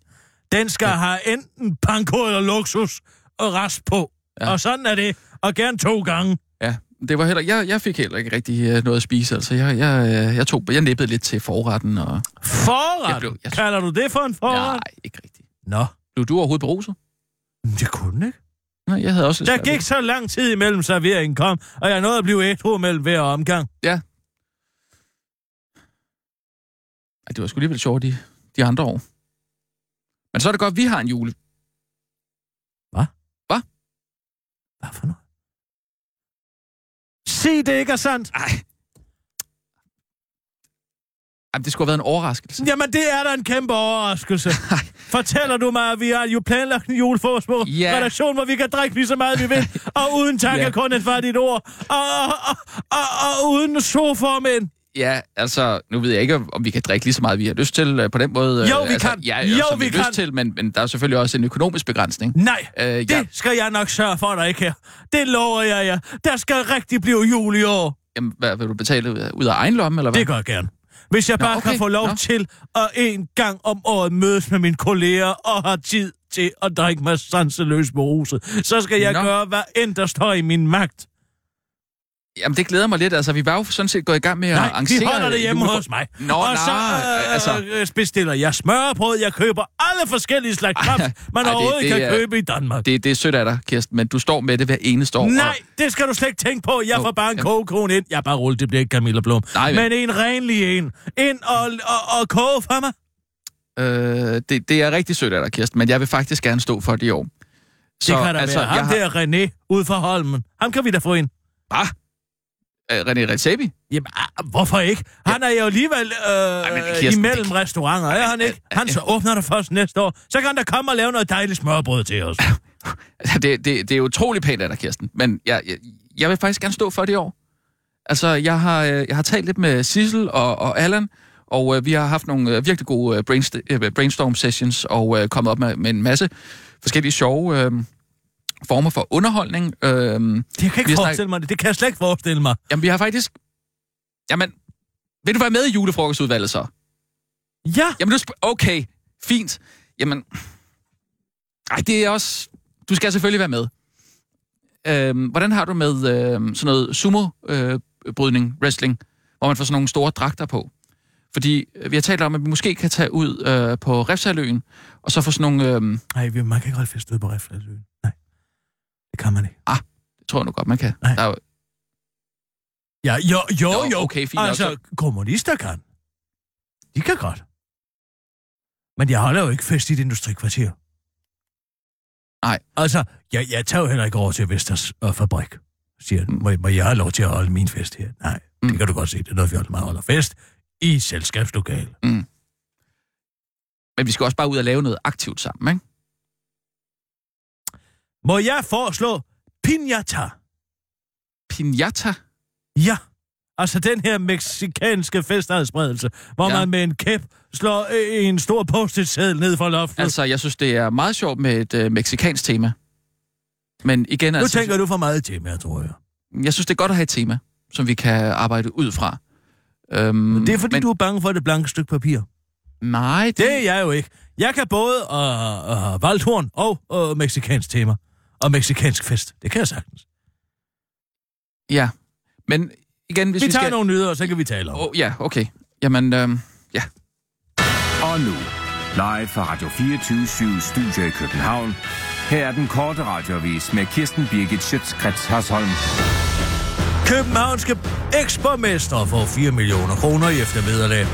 Den skal ja. have enten panko eller luksus og rest på. Ja. Ja. Og sådan er det. Og gerne to gange. ja, det var heller, jeg, jeg fik heller ikke rigtig øh, noget at spise, altså. Jeg, jeg, øh, jeg, tog, jeg nippede lidt til forretten, og... Forret? Jeg blev- jeg- Kalder du det for en forret? Nej, ikke rigtigt. Nå, Blev du overhovedet beruset? det kunne ikke. Nej, jeg havde også Der gik så lang tid imellem serveringen kom, og jeg nåede at blive ædru mellem hver omgang. Ej, det var sgu alligevel sjovt de, de andre år. Men så er det godt, at vi har en jule. Hvad for noget? Sig det ikke er sandt. Ej. Jamen, det skulle have været en overraskelse. Jamen, det er da en kæmpe overraskelse. Fortæller du mig, at vi har jo planlagt en julefrokost på Ja. redaktion, hvor vi kan drikke lige så meget, vi vil, og uden tak Ja. kun et fattigt ord, og, og, og, og, og uden soformænd. Ja, altså, nu ved jeg ikke, om vi kan drikke lige så meget, vi har lyst til øh, på den måde. øh, Jo, vi altså, kan. Ja, Jo, vi kan. lyst til, men, men der er selvfølgelig også en økonomisk begrænsning. Nej, Øh, det ja, skal jeg nok sørge for dig ikke her. Det lover jeg jer. Der skal rigtig blive jul i år. jamen, hvad, vil du betale ud af, egen lomme, eller hvad? Det gør jeg gerne. Hvis jeg Nå, bare okay. kan få lov Nå. til at en gang om året mødes med mine kolleger og har tid til at drikke mig sanseløs beruset, så skal jeg Nå. gøre, hvad end der står i min magt. Jamen, det glæder mig lidt. Altså, vi var jo sådan set gået i gang med at Nej, arrangere... vi holder det hjemme julefro- hos mig. Nå, og nej, så øh, altså- altså... bestiller jeg smørbrød, jeg køber alle forskellige slags Ej, kram, man ej, det- overhovedet det kan er- købe i Danmark. Det, det er sødt af dig, Kirsten, men du står med det hver eneste år. Nej, det skal du slet ikke tænke på. Jeg Jo, får bare en kogekone ind. Jeg bare rullet, det bliver ikke Camilla Blom. Nej. Men en renlig en. Ind og, og, og koge for mig. Og, øh, det, det er rigtig sødt af dig, Kirsten, men jeg vil faktisk gerne stå for det i år. Så, det kan da altså, være. Ham jeg har... der René ud fra Holmen. Ham kan vi da få ind. Har... Øh, René Redzepi? Jamen, ah, hvorfor ikke? Han er jo alligevel øh, men Kirsten, imellem det- restauranter, er han ikke? Han så åbner der først næste år. Så kan han da komme og lave noget dejligt smørbrød til os. Altså, det, det, det er utrolig pænt af dig, Kirsten, men jeg, jeg, jeg vil faktisk gerne stå for det i år. Altså, jeg har, øh, jeg har talt lidt med Sissel og, og Allan, og øh, vi har haft nogle øh, virkelig gode øh, øh, brainstorm sessions, og øh, kommet op med, med en masse forskellige sjove øh, former for underholdning. Øh, Det kan jeg ikke forestille mig det. Det kan jeg slet ikke forestille mig. jamen, vi har faktisk... Jamen, vil du være med i julefrokostudvalget så? Ja, Jamen, du sp- okay, fint. Jamen, ej, det er også... Du skal selvfølgelig være med. Øhm, hvordan har du med øhm, sådan noget sumo-brydning, wrestling, hvor man får sådan nogle store dragter på? Fordi øh, vi har talt om, at vi måske kan tage ud øh, på Refsaløen, og så få sådan nogle... Øh, Nej, vi- man kan ikke holde fest ude på Refsaløen. Nej, det kan man ikke. det tror jeg nu godt, man kan. Nej. Der er jo, Ja, jo, jo, Jo, jo. okay, fint nok, altså, så- kommunister kan. De kan godt. Men jeg holder jo ikke fest i et industrikvarter. Nej. Altså, jeg, jeg tager jo heller ikke over til Vesters øh, fabrik. Siger, Mm. må, må jeg have lov til at holde min fest her? Nej, mm. Mm. det kan du godt se. Det er noget, vi holder, man holder fest i et selskabslokale. men vi skal også bare ud og lave noget aktivt sammen, ikke? Må jeg foreslå piñata? Pinata. Ja. Altså den her meksikanske festadsspredelse, hvor ja. Man med en kæp slår øh, en stor post-it-seddel ned fra loftet. Altså, jeg synes, det er meget sjovt med et øh, meksikansk tema. Men igen, nu altså, tænker du for meget mig, tror jeg. jeg synes, det er godt at have et tema, som vi kan arbejde ud fra. Øhm, Det er fordi, men, du er bange for det blanke stykke papir. Nej, det, Det er jeg jo ikke. Jeg kan både øh, øh, Valdhorn og øh, meksikansk tema. Og meksikansk fest. Det kan jeg sagtens. Ja, men igen, hvis Vi vi, tager skal... nogle nyheder, og så kan vi tale om. Oh, ja, okay. Jamen, øhm, ja. Og nu, live fra Radio 24 Studio i København. Her er den korte radiovis med Kirsten Birgit Schøtzgrads Hasholm. Københavnske eksborgmester får 4 millioner kroner i eftervederlag.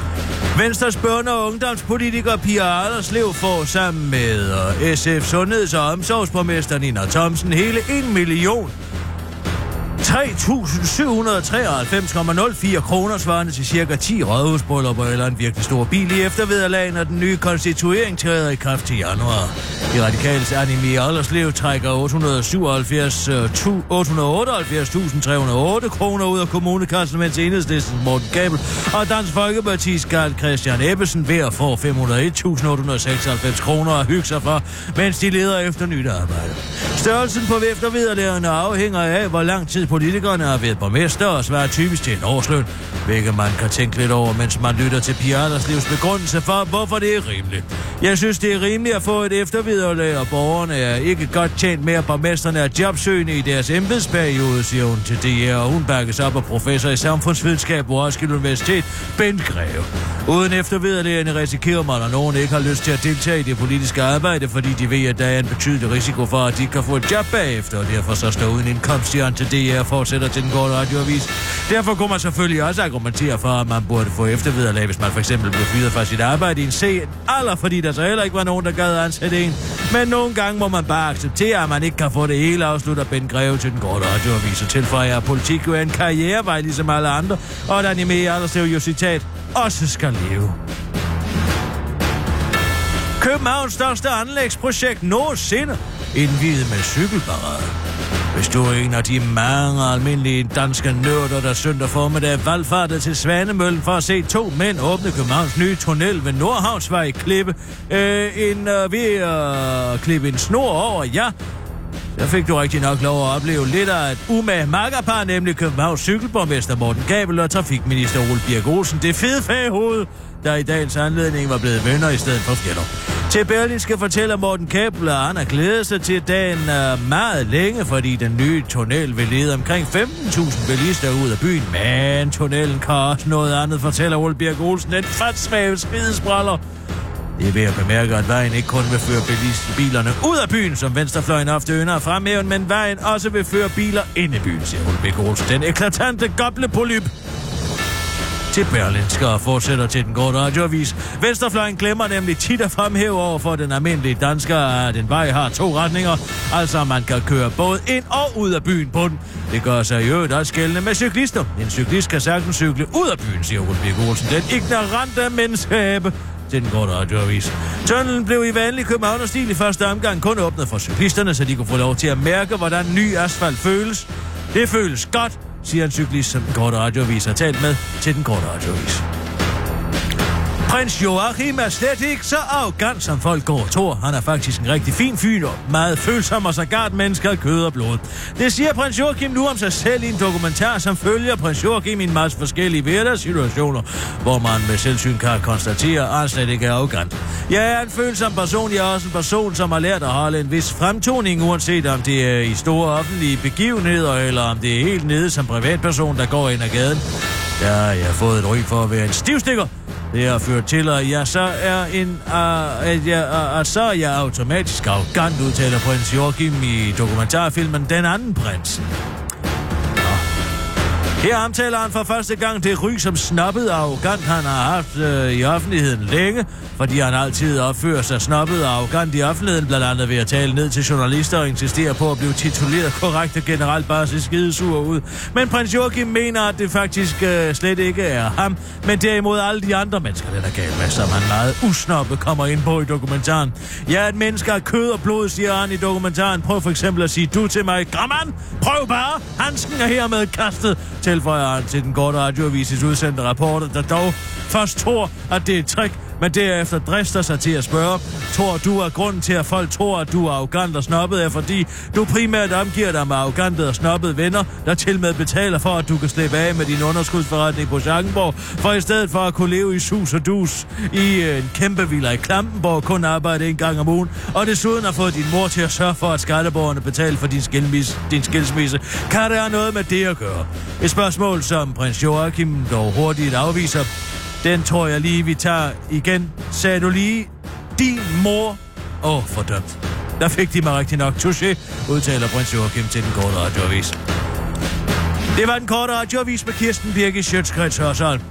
Venstres børne- og ungdomspolitiker Pia Alderslev får sammen med øh, SF Sundheds- og Omsorgsborgmester Nina Thomsen hele 1 million 3.793,04 kroner svarende til cirka 10 rådhusbryllupper eller en virkelig stor bil i eftervederlag, når den nye konstituering træder i kraft til januar. De radikales Anime Alderslev trækker 877, 878.308 øh, kroner ud af kommunekassen, mens enhedslisten Morten Gabel og Dansk Folkeparti's Karl Christian Ebbesen ved at få 501.896 kroner at hygge sig for, mens de leder efter nyt arbejde. Størrelsen på eftervederlagene afhænger af, hvor lang tid politikerne har været borgmester og svarer typisk til en årsløn, hvilket man kan tænke lidt over, mens man lytter til Pia Alderslevs begrundelse for, hvorfor det er rimeligt. Jeg synes, det er rimeligt at få et eftervederlag, og borgerne er ikke godt tjent med, at borgmesterne er jobsøgende i deres embedsperiode, siger hun til DR, og hun bakkes op af professor i samfundsvidenskab på Roskilde Universitet, Bent Greve. Uden eftervederlagene risikerer man, at nogen ikke har lyst til at deltage i det politiske arbejde, fordi de ved, at der er en betydelig risiko for, at de kan få et job bagefter, og derfor så står uden indkomst, siger han til DR, fortsætter til den korte radioavis. Derfor kunne man selvfølgelig også argumentere for, at man burde få eftervederlag, hvis man for eksempel blev fyret fra sit arbejde i en sen alder, fordi der så heller ikke var nogen, der gad at ansætte en. Men nogle gange må man bare acceptere, at man ikke kan få det hele, afslutter Ben Greve til den korte radioavis, og tilføjer, at politik jo er en karrierevej, ligesom alle andre, og at anime Alderslev jo citat, også skal leve. Københavns største anlægsprojekt nogensinde indvidet med cykelparade. Hvis du er en af de mange almindelige danske nørder, der søndag formiddag valgfartede til Svanemøllen for at se to mænd åbne Københavns nye tunnel ved Nordhavnsvej Klippe, øh, en, øh, ved at øh, klippe en snor over, ja, der fik du rigtig nok lov at opleve lidt af et umage makkerpar, nemlig Københavns cykelborgmester Morten Gabel og trafikminister Ole Birk Olsen. Det fede faghoved, der i dagens anledning var blevet venner i stedet for fjender. Til Berlinske fortæller Morten Kæbel, at han har glædet sig til dagen uh, meget længe, fordi den nye tunnel vil lede omkring 15.000 bilister ud af byen. Men tunnelen kan også noget andet, fortæller Ole Birk Olsen, en fatsmave skidespraller. Det er ved at bemærke, at vejen ikke kun vil føre bilerne ud af byen, som venstrefløjen ofte ynder at fremhæve, men vejen også vil føre biler ind i byen, siger Ole Birk Olsen. Den eklatante goblepolyp til Berlinske og fortsætter til den korte radioavis. Venstrefløjen glemmer nemlig tit at fremhæve over for den almindelige dansker, at en vej har to retninger, altså man kan køre både ind og ud af byen på den. Det gør sig i øvrigt også gældende med cyklister. En cyklist kan sagtens cykle ud af byen, siger Ole Birk Olsen. Den ignorante menneskeabe til den korte radioavis. Tunnelen blev i vanlig københavnerstil i første omgang kun åbnet for cyklisterne, så de kunne få lov til at mærke, hvordan ny asfalt føles. Det føles godt, siger en cyklist, som den korte radioavis har talt med til den korte radioavis. Prins Joachim er slet ikke så arrogant, som folk går og tror. Han er faktisk en rigtig fin fyr og meget følsom og sågar menneske af kød og blod. Det siger prins Joachim nu om sig selv i en dokumentar, som følger prins Joachim i en masse forskellige hverdagssituationer, hvor man med selvsyn kan konstatere, at han slet ikke er arrogant. Jeg er en følsom person, jeg er også en person, som har lært at holde en vis fremtoning, uanset om det er i store offentlige begivenheder, eller om det er helt nede som privatperson, der går ind ad gaden. Der har jeg fået et ry for at være en stivstikker, Det har ført til, at jeg så er en, uh, at, jeg, uh, at så er jeg automatisk arrogant, udtaler prins Joachim i dokumentarfilmen Den anden prins. Her omtaler han for første gang det ry som snobbet og arrogant, han har haft øh, i offentligheden længe, fordi han altid opfører sig snobbet og arrogant i offentligheden, blandt andet ved at tale ned til journalister og insistere på at blive tituleret korrekt og generelt bare se skidesur ud. Men prins Joachim mener, at det faktisk øh, slet ikke er ham, men derimod alle de andre mennesker, der er galt med, som han meget usnoppe kommer ind på i dokumentaren. Jeg er et menneske af kød og blod, siger han i dokumentaren. Prøv for eksempel at sige du til mig, Gramman, prøv bare, handsken er hermed kastet, tilføjer han til den korte radioavises udsendte rapport, der dog først tror, at det er et trick, men derefter drister sig til at spørge, tror du, at grunden til, at folk tror, at du er arrogant og snobbet, er fordi du primært omgiver dig med arrogante og snobbede venner, der til med betaler for, at du kan slippe af med din underskudsforretning på Schackenborg, for i stedet for at kunne leve i sus og dus i øh, en kæmpe villa i Klampenborg kun arbejde en gang om ugen, og desuden har fået din mor til at sørge for, at skatteborgerne betaler for din, skilmis, din skilsmisse, kan der noget med det at gøre? Et spørgsmål, som prins Joachim dog hurtigt afviser, den tror jeg lige, vi tager igen. Sagde du lige, din mor? Åh, oh, fordømt. Der fik de mig rigtig nok. Touché, udtaler prins Joachim til den korte radioavis. Det var den korte radioavis med Kirsten Birke Sjøtskrets Hørsholm.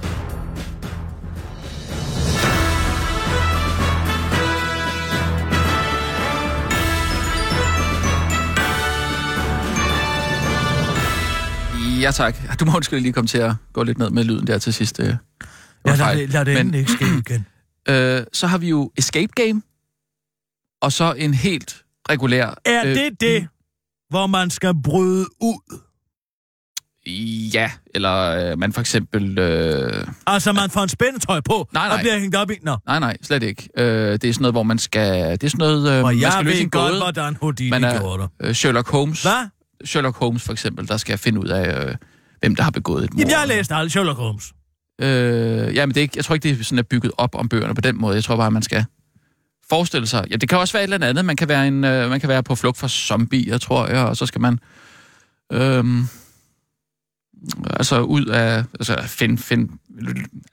Ja, tak. Du må undskylde lige komme til at gå lidt ned med lyden der til sidst. Øh. Ja, lad, det- lad det Men- ikke ske igen. Øh, så har vi jo Escape Game, og så en helt regulær... Er øh, det det, hvor man skal bryde ud? Ja, eller øh, man for eksempel... Øh, Altså, man får en spændetøj på Nej, nej. og bliver hængt op i... Nå, nej, nej, slet ikke. Øh, det er sådan noget, hvor man skal... Det er sådan noget... Øh, og man jeg skal løse en godt, gåde. hvordan Houdini Man er- gjorde det. Øh, Sherlock Holmes. Hvad? Sherlock Holmes for eksempel, der skal finde ud af, øh, hvem der har begået et mord. Jamen, jeg har læst aldrig Sherlock Holmes. Øh, ja, men det er ikke, jeg tror ikke, det er sådan er bygget op om bøgerne på den måde. Jeg tror bare, man skal forestille sig. Ja, det kan også være et eller andet. Man kan være, en, øh, man kan være på flugt fra zombier, tror jeg, og så skal man øh, altså ud af... Altså finde... Find,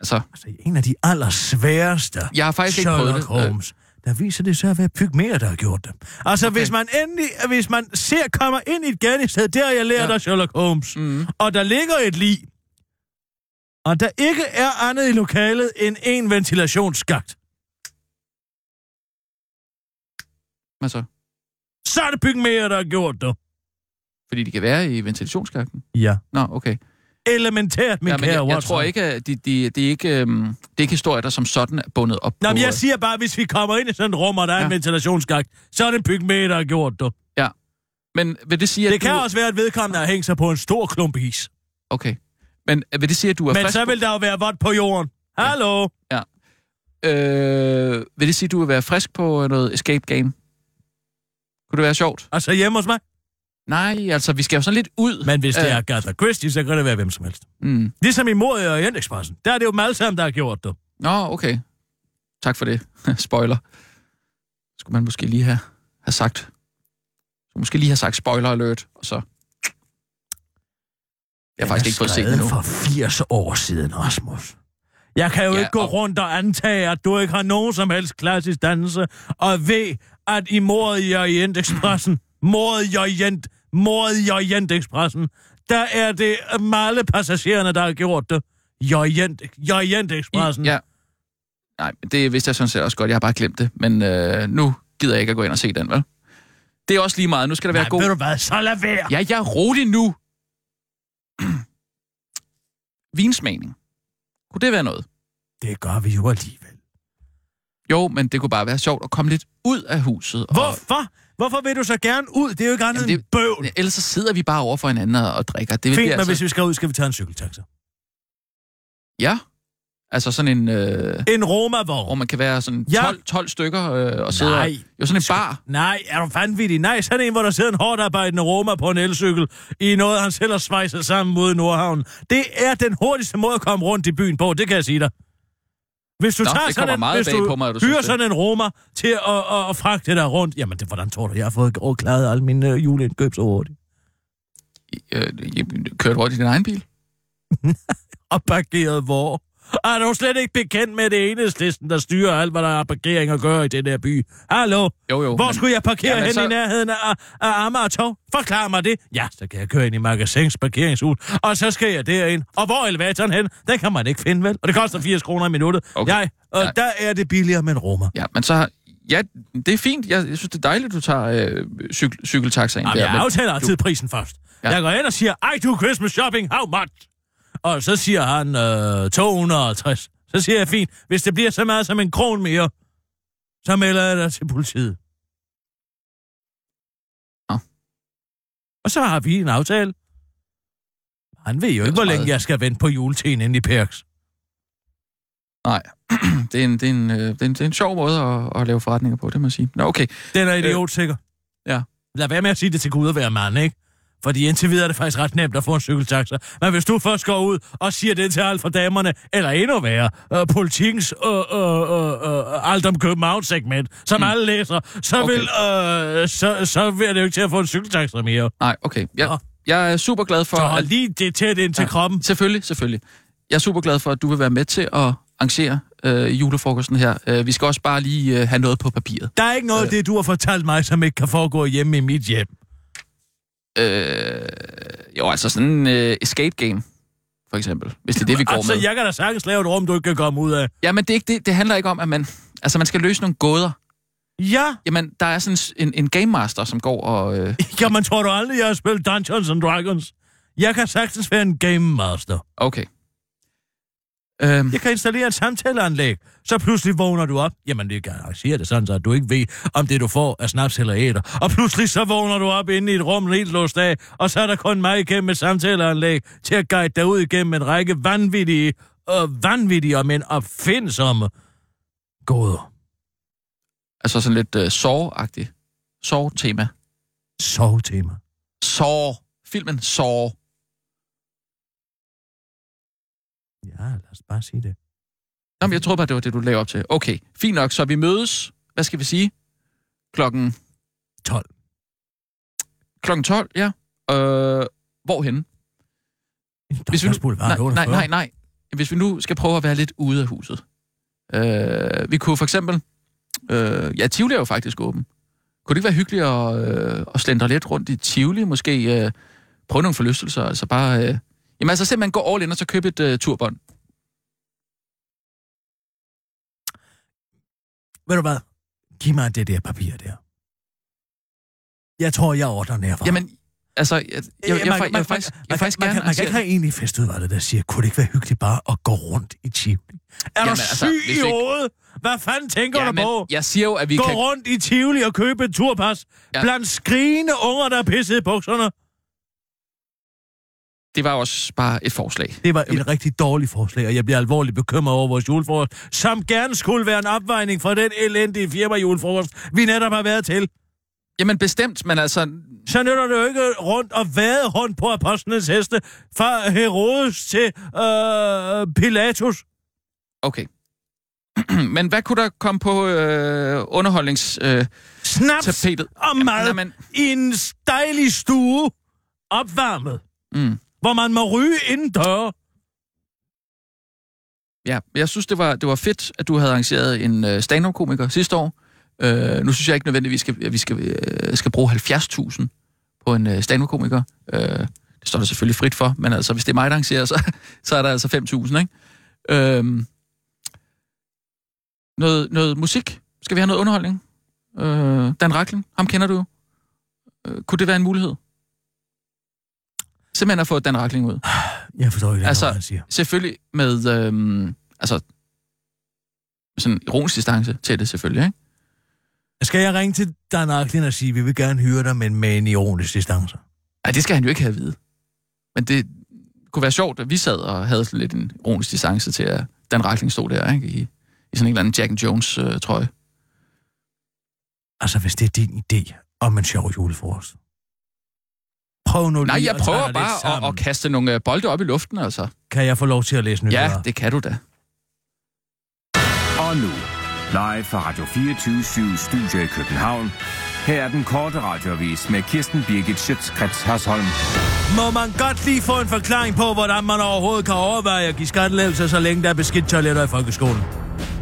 altså, Altså, en af de allersværeste jeg har faktisk ikke prøvet det. Øh, Holmes. Der viser det så at være pygmæer, der har gjort det. Altså, okay. hvis man endelig, hvis man ser, kommer ind i et gerningssted, der jeg lært Ja. af Sherlock Holmes, Mm, og der ligger et lig, og der ikke er andet i lokalet end en ventilationsskagt, altså, så er det pygmæer, der har gjort det. fordi de kan være i ventilationsskakten. Ja. Nå, okay. Elementært, min Ja, kære jeg, jeg Watson. tror ikke, at de, de, de er ikke, øhm, det er ikke historier, der som sådan er bundet op Nå, på... men jeg siger bare, hvis vi kommer ind i sådan et rum, og der er Ja. en ventilationsskagt, så er det pygmæer, der har gjort det. Men vil det sige, at Det kan du... også være, at vedkommende har hængt sig på en stor klump is. Okay. Men vil det sige, at du er Men frisk så vil der jo være vådt på jorden. Hallo? Øh, vil det sige, at du vil være frisk på noget escape game? Kunne det være sjovt? Altså hjemme hos mig? Nej, altså, vi skal jo sådan lidt ud. Men hvis det Øh, er Agatha Christie, så kan det være hvem som helst. Mm. Ligesom i mor i Orientexpressen. Der er det jo dem alle sammen, der har gjort det. Nå, okay. Tak for det. spoiler. Skulle man måske lige have, have sagt. Skulle måske lige have sagt spoiler alert, og så... Jeg har faktisk ikke fået set det endnu. for 80 år siden, Rasmus. Jeg kan jo Ja, ikke gå og- rundt og antage, at du ikke har nogen som helst klassisk dannelse, og ved, at i mordet i Orientexpressen, mordet i Orient, mordet i Orientexpressen, der er det alle passagererne, der har gjort det. I Orient, i Orientexpressen. I, ja. Nej, det vidste jeg sådan set også godt. Jeg har bare glemt det. Men øh, nu gider jeg ikke at gå ind og se den, vel? Det er også lige meget. Nu skal der være Nej, god... ved du hvad, så lad være. Ja, jeg er rolig nu. Vinsmagning. Kunne det være noget? Det gør vi jo alligevel. Jo, men det kunne bare være sjovt at komme lidt ud af huset. Og, Hvorfor? Hvorfor vil du så gerne ud? Det er jo ikke andet Jamen, end det- bøvl. ellers så sidder vi bare over for hinanden og, og drikker. Det Fint, men altså... hvis vi skal ud, skal vi tage en cykeltaxa. Ja. Altså sådan en... Øh, En Roma-vogn. hvor man kan være sådan Ja. 12, 12 stykker øh, og sidde... Nej. Jo, sådan en bar. Nej, er du vanvittig? Nej, sådan en, hvor der sidder en hårdt arbejdende Roma på en elcykel i noget, han selv har svejset sammen mod Nordhavn. Det er den hurtigste måde at komme rundt i byen på, det kan jeg sige dig. Hvis du Nå, tager sådan en, hvis du på mig, du hyrer sådan en Roma til at, at, at fragte dig rundt, jamen det, hvordan tror du, jeg har fået overklaret alle mine uh, juleindkøb så hurtigt? Øh, kørt rundt i din egen bil. Og parkeret hvor? Er du slet ikke bekendt med det enhedslisten, der styrer alt, hvad der er parkering at gøre i den her by? Hallo? Jo, jo, Hvor men- skulle jeg parkere Jamen, hen så- i nærheden af, af Amager Torv? Forklar mig det. Ja, så kan jeg køre ind i magasins parkeringshus, og så skal jeg derind. Og hvor er elevatoren hen? Den kan man ikke finde, vel? Og det koster 80 kroner i minuttet. Okay. Jeg, og Ja. der er det billigere, men rummer. Ja, men så... Ja, det er fint. Jeg, jeg synes, det er dejligt, du tager øh, cykel, cykeltaxaen Jamen, der. jeg aftaler altid prisen først. Ja. Ja. Jeg går ind og siger, I do Christmas shopping, how much? Og så siger han øh, 250. Så siger jeg, fint, hvis det bliver så meget som en kron mere, så melder jeg dig til politiet. Nå. Og så har vi en aftale. Han ved jo ikke, hvor længe jeg skal vente på juletiden inde i Perks. Nej, det er en, det er en, øh, det er en, det er en sjov måde at, at lave forretninger på, det må jeg sige. Nå, okay. Den er idiotsikker. ja. Lad være med at sige det til Gud at være mand, ikke? Fordi indtil videre er det faktisk ret nemt at få en cykeltaxa. Men hvis du først går ud og siger det til alt for damerne, eller endnu værre, øh, politikens øh, øh, øh, øh, alt om København-segment, som mm. alle læser, så, Okay. vil, øh, så, så vil det jo ikke til at få en cykeltaxa mere. Nej, okay. Jeg, Nå. jeg er super glad for... Så hold at, lige det tæt ind til Ja. kroppen. selvfølgelig, selvfølgelig. Jeg er super glad for, at du vil være med til at arrangere øh, julefrokosten her. Øh, vi skal også bare lige øh, have noget på papiret. Der er ikke noget af det, du har fortalt mig, som ikke kan foregå hjemme i mit hjem. Øh, jo, altså sådan en øh, escape game, for eksempel. Hvis det er det, vi går altså, med. jeg kan da sagtens lave et rum, du ikke kan komme ud af. Ja, men det, er ikke det, det handler ikke om, at man... Altså, man skal løse nogle gåder. Ja, Jamen, der er sådan en, en game master, som går og... Øh, jamen tror du aldrig, jeg har spillet Dungeons and Dragons? Jeg kan sagtens være en game master. okay. Øhm, Jeg kan installere et samtaleanlæg. Så pludselig vågner du op. Jamen, det kan jeg sige det sådan, så du ikke ved, om det du får er snaps eller æder. Og pludselig så vågner du op inde i et rum helt låst af, og så er der kun mig igennem et samtaleanlæg til at guide dig ud igennem en række vanvittige, og vanvittige, men opfindsomme gåder. altså sådan lidt øh, Saw-agtigt. Saw-tema. Sovetema. Saw. Filmen Saw. Ja, lad os bare sige det. Nå, men jeg troede bare, det var det, du lagde op til. Okay, fint nok. Så vi mødes, hvad skal vi sige? Klokken, 12. klokken 12, ja. Øh, hvorhenne? Hvis vi nu, nej, 48. nej, nej, nej. Hvis vi nu skal prøve at være lidt ude af huset. Øh, vi kunne for eksempel... Øh, ja, Tivoli er jo faktisk åben. Kunne det ikke være hyggeligt at, øh, at slendre lidt rundt i Tivoli? Måske øh, prøve nogle forlystelser? Altså bare... Øh, jamen altså simpelthen gå all in og så købe et øh, turbånd. Ved du hvad? Giv mig det der papir der. Jeg tror, jeg ordner nærmere. Jamen, altså... Jeg, jeg, jeg, jeg, jeg, jeg, faktisk, jeg faktisk man, gerne... kan, man kan ikke arrangere- have en i festudvalget, der siger, kunne det ikke være hyggeligt bare at gå rundt i Tivoli? Er Jamen, du altså, syg i ikke- hovedet? Hvad fanden tænker Ja, du på? jeg siger jo, at vi Gå kan... rundt i Tivoli og købe et turpas ja. blandt skrigende unger, der er pisset i bukserne. Det var også bare et forslag. Det var et rigtig dårligt forslag, og jeg bliver alvorligt bekymret over vores julefrokost, som gerne skulle være en opvejning fra den elendige firma julefrokost, vi netop har været til. Jamen bestemt, men altså... så nytter det jo ikke rundt og vade rundt på apostlenes heste, fra Herodes til øh, Pilatus. Okay. men hvad kunne der komme på øh, underholdningstapetet? Øh, Snaps tapetet? og mad nej, men- i en dejlig stue, opvarmet, mm hvor man må ryge indendør. Ja, jeg synes, det var, det var fedt, at du havde arrangeret en øh, stand-up-komiker sidste år. Øh, nu synes jeg ikke nødvendigvis, at vi skal, øh, skal bruge 70.000 på en øh, stand-up-komiker. Øh, det står der selvfølgelig frit for, men altså, hvis det er mig, der arrangerer, så, så er der altså 5.000, ikke? Øh, noget, noget musik? Skal vi have noget underholdning? Øh, Dan Rakling, ham kender du jo. Øh, kunne det være en mulighed? Simpelthen at få Dan Rakling ud. Jeg forstår ikke, Altså- hvad han siger. Selvfølgelig med, øhm, altså, sådan ironisk distance til det selvfølgelig, ikke? Skal jeg ringe til Dan Arklin og sige, vi vil gerne hyre dig, men med en ironisk distance? Nej, det skal han jo ikke have at vide. Men det kunne være sjovt, at vi sad og havde sådan lidt en ironisk distance til, at Dan Rakling stod der, ikke? I, i sådan en eller anden Jack and Jones øh, trøje. Altså, hvis det er din idé om en sjov julefrokost. Prøv nu Nej, lige jeg at prøver bare at, at kaste nogle øh, bolde op i luften, altså. Kan jeg få lov til at læse nyheder? Ja, det kan du da. Og nu, live fra Radio 24 Studio i København. Her er den korte radiovis med Kirsten Birgit Schøtzgrads Hasholm. Må man godt lige få en forklaring på, hvordan man overhovedet kan overveje at give skattelævelser, så længe der er beskidt toiletter i folkeskolen?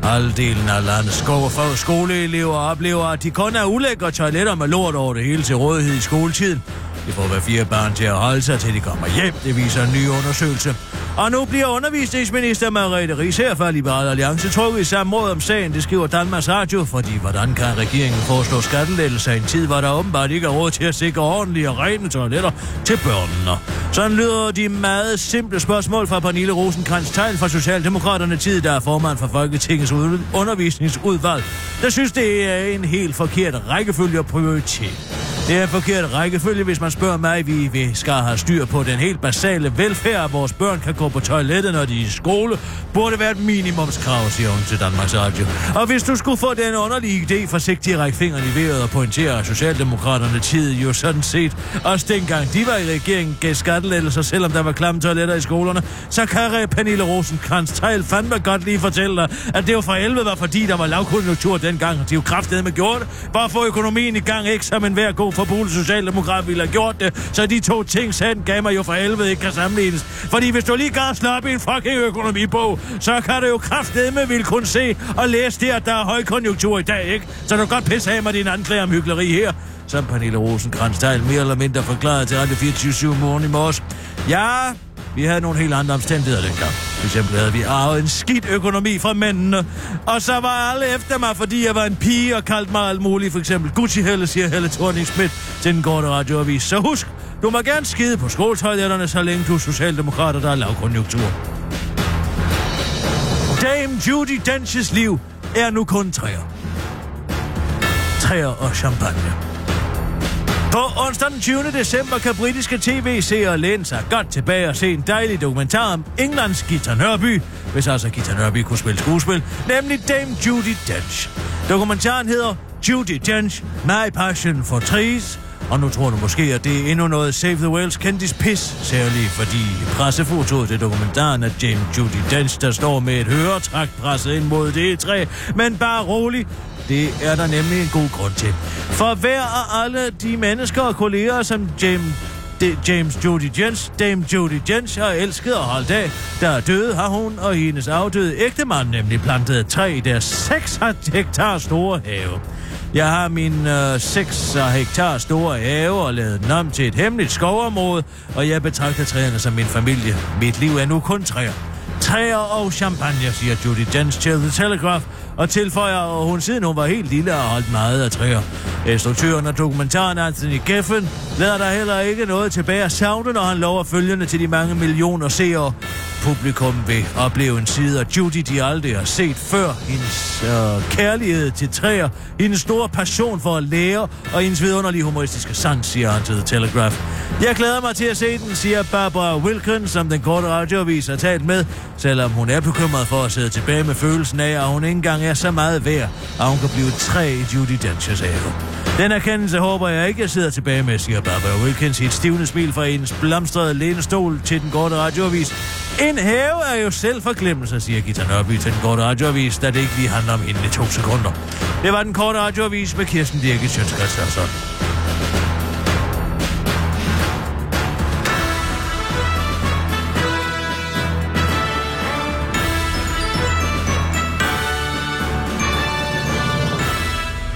Halvdelen af landets sko- for skoleelever oplever, at de kun er ulækre toiletter med lort over det hele til rådighed i skoletiden. Det får hver fire børn til at holde sig, til de kommer hjem, det viser en ny undersøgelse. Og nu bliver undervisningsminister Margrethe Ries her fra Liberal Alliance trukket i samme råd om sagen, det skriver Danmarks Radio, fordi hvordan kan regeringen foreslå skattelettelser i en tid, hvor der åbenbart ikke er råd til at sikre ordentlige og rene toiletter til børnene? Sådan lyder de meget simple spørgsmål fra Pernille rosenkrantz teil fra Socialdemokraterne tid, der er formand for Folketingets undervisningsudvalg, der synes, det er en helt forkert rækkefølge og prioritet. Det er en forkert rækkefølge, hvis man spørger mig. Vi, vi skal have styr på den helt basale velfærd, at vores børn kan gå på toilettet, når de er i skole. Burde være et minimumskrav, siger hun til Danmarks Radio. Og hvis du skulle få den underlige idé, forsigtigt række fingrene i vejret og pointere, at Socialdemokraterne tid jo sådan set også dengang de var i regeringen gav skattelettelser, selvom der var klamme toiletter i skolerne, så kan Pernille rosenkrantz Tejl fandme godt lige fortælle dig, at det jo for 11 var fordi, der var lavkonjunktur dengang, og de jo kraftedeme med gjort det, bare få økonomien i gang, ikke som en hver god forbule socialdemokrat ville have gjort det, så de to ting sandt gav mig jo for helvede ikke kan sammenlignes. Fordi hvis du lige gad slappe i en fucking økonomibog, så kan du jo kraftedme vil kunne se og læse det, at der er højkonjunktur i dag, ikke? Så du kan godt pisse af mig din anklager om hyggeleri her som Pernille rosenkrantz mere eller mindre forklaret til Radio 24 morgen i morges. Ja, vi havde nogle helt andre omstændigheder dengang. For eksempel havde vi arvet en skidt økonomi fra mændene. Og så var alle efter mig, fordi jeg var en pige og kaldte mig alt muligt. For eksempel Gucci Helle, siger Helle thorning til den korte radioavis. Så husk, du må gerne skide på skoletoiletterne, så længe du er socialdemokrater, der er lavkonjunktur. Dame Judy Dench's liv er nu kun træer. Træer og champagne. På onsdag den 20. december kan britiske tv-seere læne sig godt tilbage og se en dejlig dokumentar om Englands Gita Nørby, hvis altså Gita Nørby kunne spille skuespil, nemlig Dame Judy Dench. Dokumentaren hedder Judy Dench, My Passion for Trees, og nu tror du måske, at det er endnu noget Save the Whales kendis pis, særligt fordi pressefotoet til dokumentaren er James Judy Dench, der står med et høretræk presset ind mod det e træ. Men bare rolig, det er der nemlig en god grund til. For hver af alle de mennesker og kolleger, som James James Judy Jens, Dame Judy Jens har elsket og holdt af. Der er døde, har hun og hendes afdøde ægtemand nemlig plantet et træ i deres 6 hektar store have. Jeg har min øh, 6 øh, hektar store have og lavet den om til et hemmeligt skovområde, og jeg betragter træerne som min familie. Mit liv er nu kun træer. Træer og champagne, siger Judy Jens til The Telegraph, og tilføjer, at hun siden hun var helt lille og holdt meget af træer. Instruktøren og dokumentaren Anthony Geffen lader der heller ikke noget tilbage at savne, når han lover følgende til de mange millioner seere. Publikum vil opleve en side af Judy, de aldrig har set før. Hendes øh, kærlighed til træer, hendes store passion for at lære, og hendes vidunderlige humoristiske sans, siger han til The Telegraph. Jeg glæder mig til at se den, siger Barbara Wilkins, som den korte radioavis har talt med, selvom hun er bekymret for at sidde tilbage med følelsen af, at hun ikke engang er så meget værd, at hun kan blive tre i Judy Denchers have. Den erkendelse håber jeg ikke, jeg sidder tilbage med, siger Barbara Wilkins i et stivende smil fra hendes blomstrede lænestol til den korte radioavis. En have er jo selv forglemmelse, siger Gita Nørby til den korte radioavis, da det ikke lige handler om hende i to sekunder. Det var den korte radioavis med Kirsten Birgit Sjøtskrets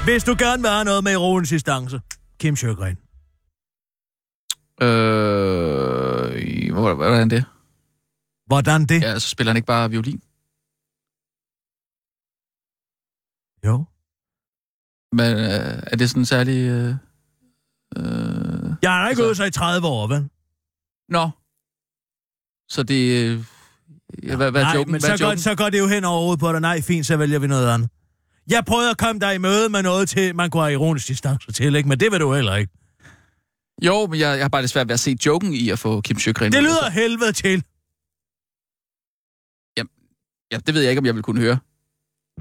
Hvis du gerne vil have noget med ironisk distance, Kim Sjøgren. Øh, hvordan det? Hvordan det? Ja, så spiller han ikke bare violin. Jo. Men øh, er det sådan særlig... Øh, øh, jeg har ikke altså... sig i 30 år, vel? Nå. Så det... Øh, ja, hvad, hvad Nej, joken? men hvad så, går, så går det jo hen over på dig. Nej, fint, så vælger vi noget andet. Jeg prøvede at komme dig i møde med noget til, man kunne have ironisk distance til, ikke? Men det vil du heller ikke. Jo, men jeg, jeg har bare det svært ved at se joken i at få Kim Sjøgren. Det lyder helvede til. Jamen, ja, det ved jeg ikke, om jeg vil kunne høre.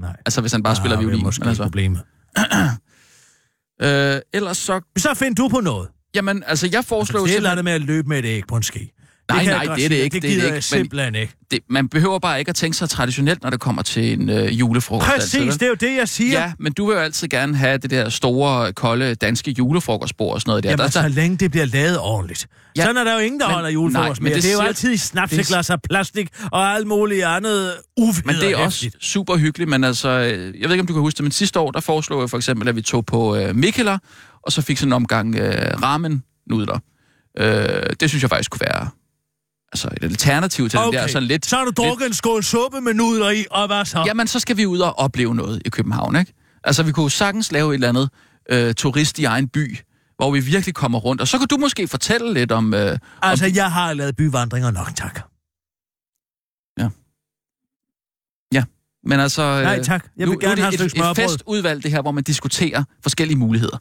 Nej. Altså, hvis han bare ah, spiller violin. Det er måske altså. problemet. øh, ellers så... Så find du på noget. Jamen, altså, jeg foreslår... Det er simpelthen... med at løbe med et æg på en ski. Nej, jeg nej, det er det ikke, Det det er det gider ikke, jeg simpelthen ikke. Det, man behøver bare ikke at tænke sig traditionelt, når det kommer til en øh, julefrokost. altid, Præcis, vel? det er jo det, jeg siger. Ja, men du vil jo altid gerne have det der store, kolde danske julefrokostbord og sådan noget der. Jamen, der, så længe det bliver lavet ordentligt. Ja, Sådan er der jo ingen, der men- holder julefrokost nej, men det Det, er jo altid i snapseglas og plastik og alt muligt andet uvederhæftigt. Men det er også super hyggeligt, men altså, øh, jeg ved ikke, om du kan huske det, men sidste år, der foreslog jeg for eksempel, at vi tog på øh, Mikkeler, og så fik sådan en omgang øh, ramen-nudler. Øh, det synes jeg faktisk kunne være altså et alternativ til okay. det der sådan lidt... så har du drukket en skål suppe med nudler i, og hvad så? Jamen, så skal vi ud og opleve noget i København, ikke? Altså, vi kunne sagtens lave et eller andet øh, turist i egen by, hvor vi virkelig kommer rundt. Og så kan du måske fortælle lidt om... Øh, altså, jeg har lavet byvandringer nok, tak. men altså... Øh, Nej, tak. Jeg vil nu, nu er gerne det have et et, et festudvalg, det her, hvor man diskuterer forskellige muligheder.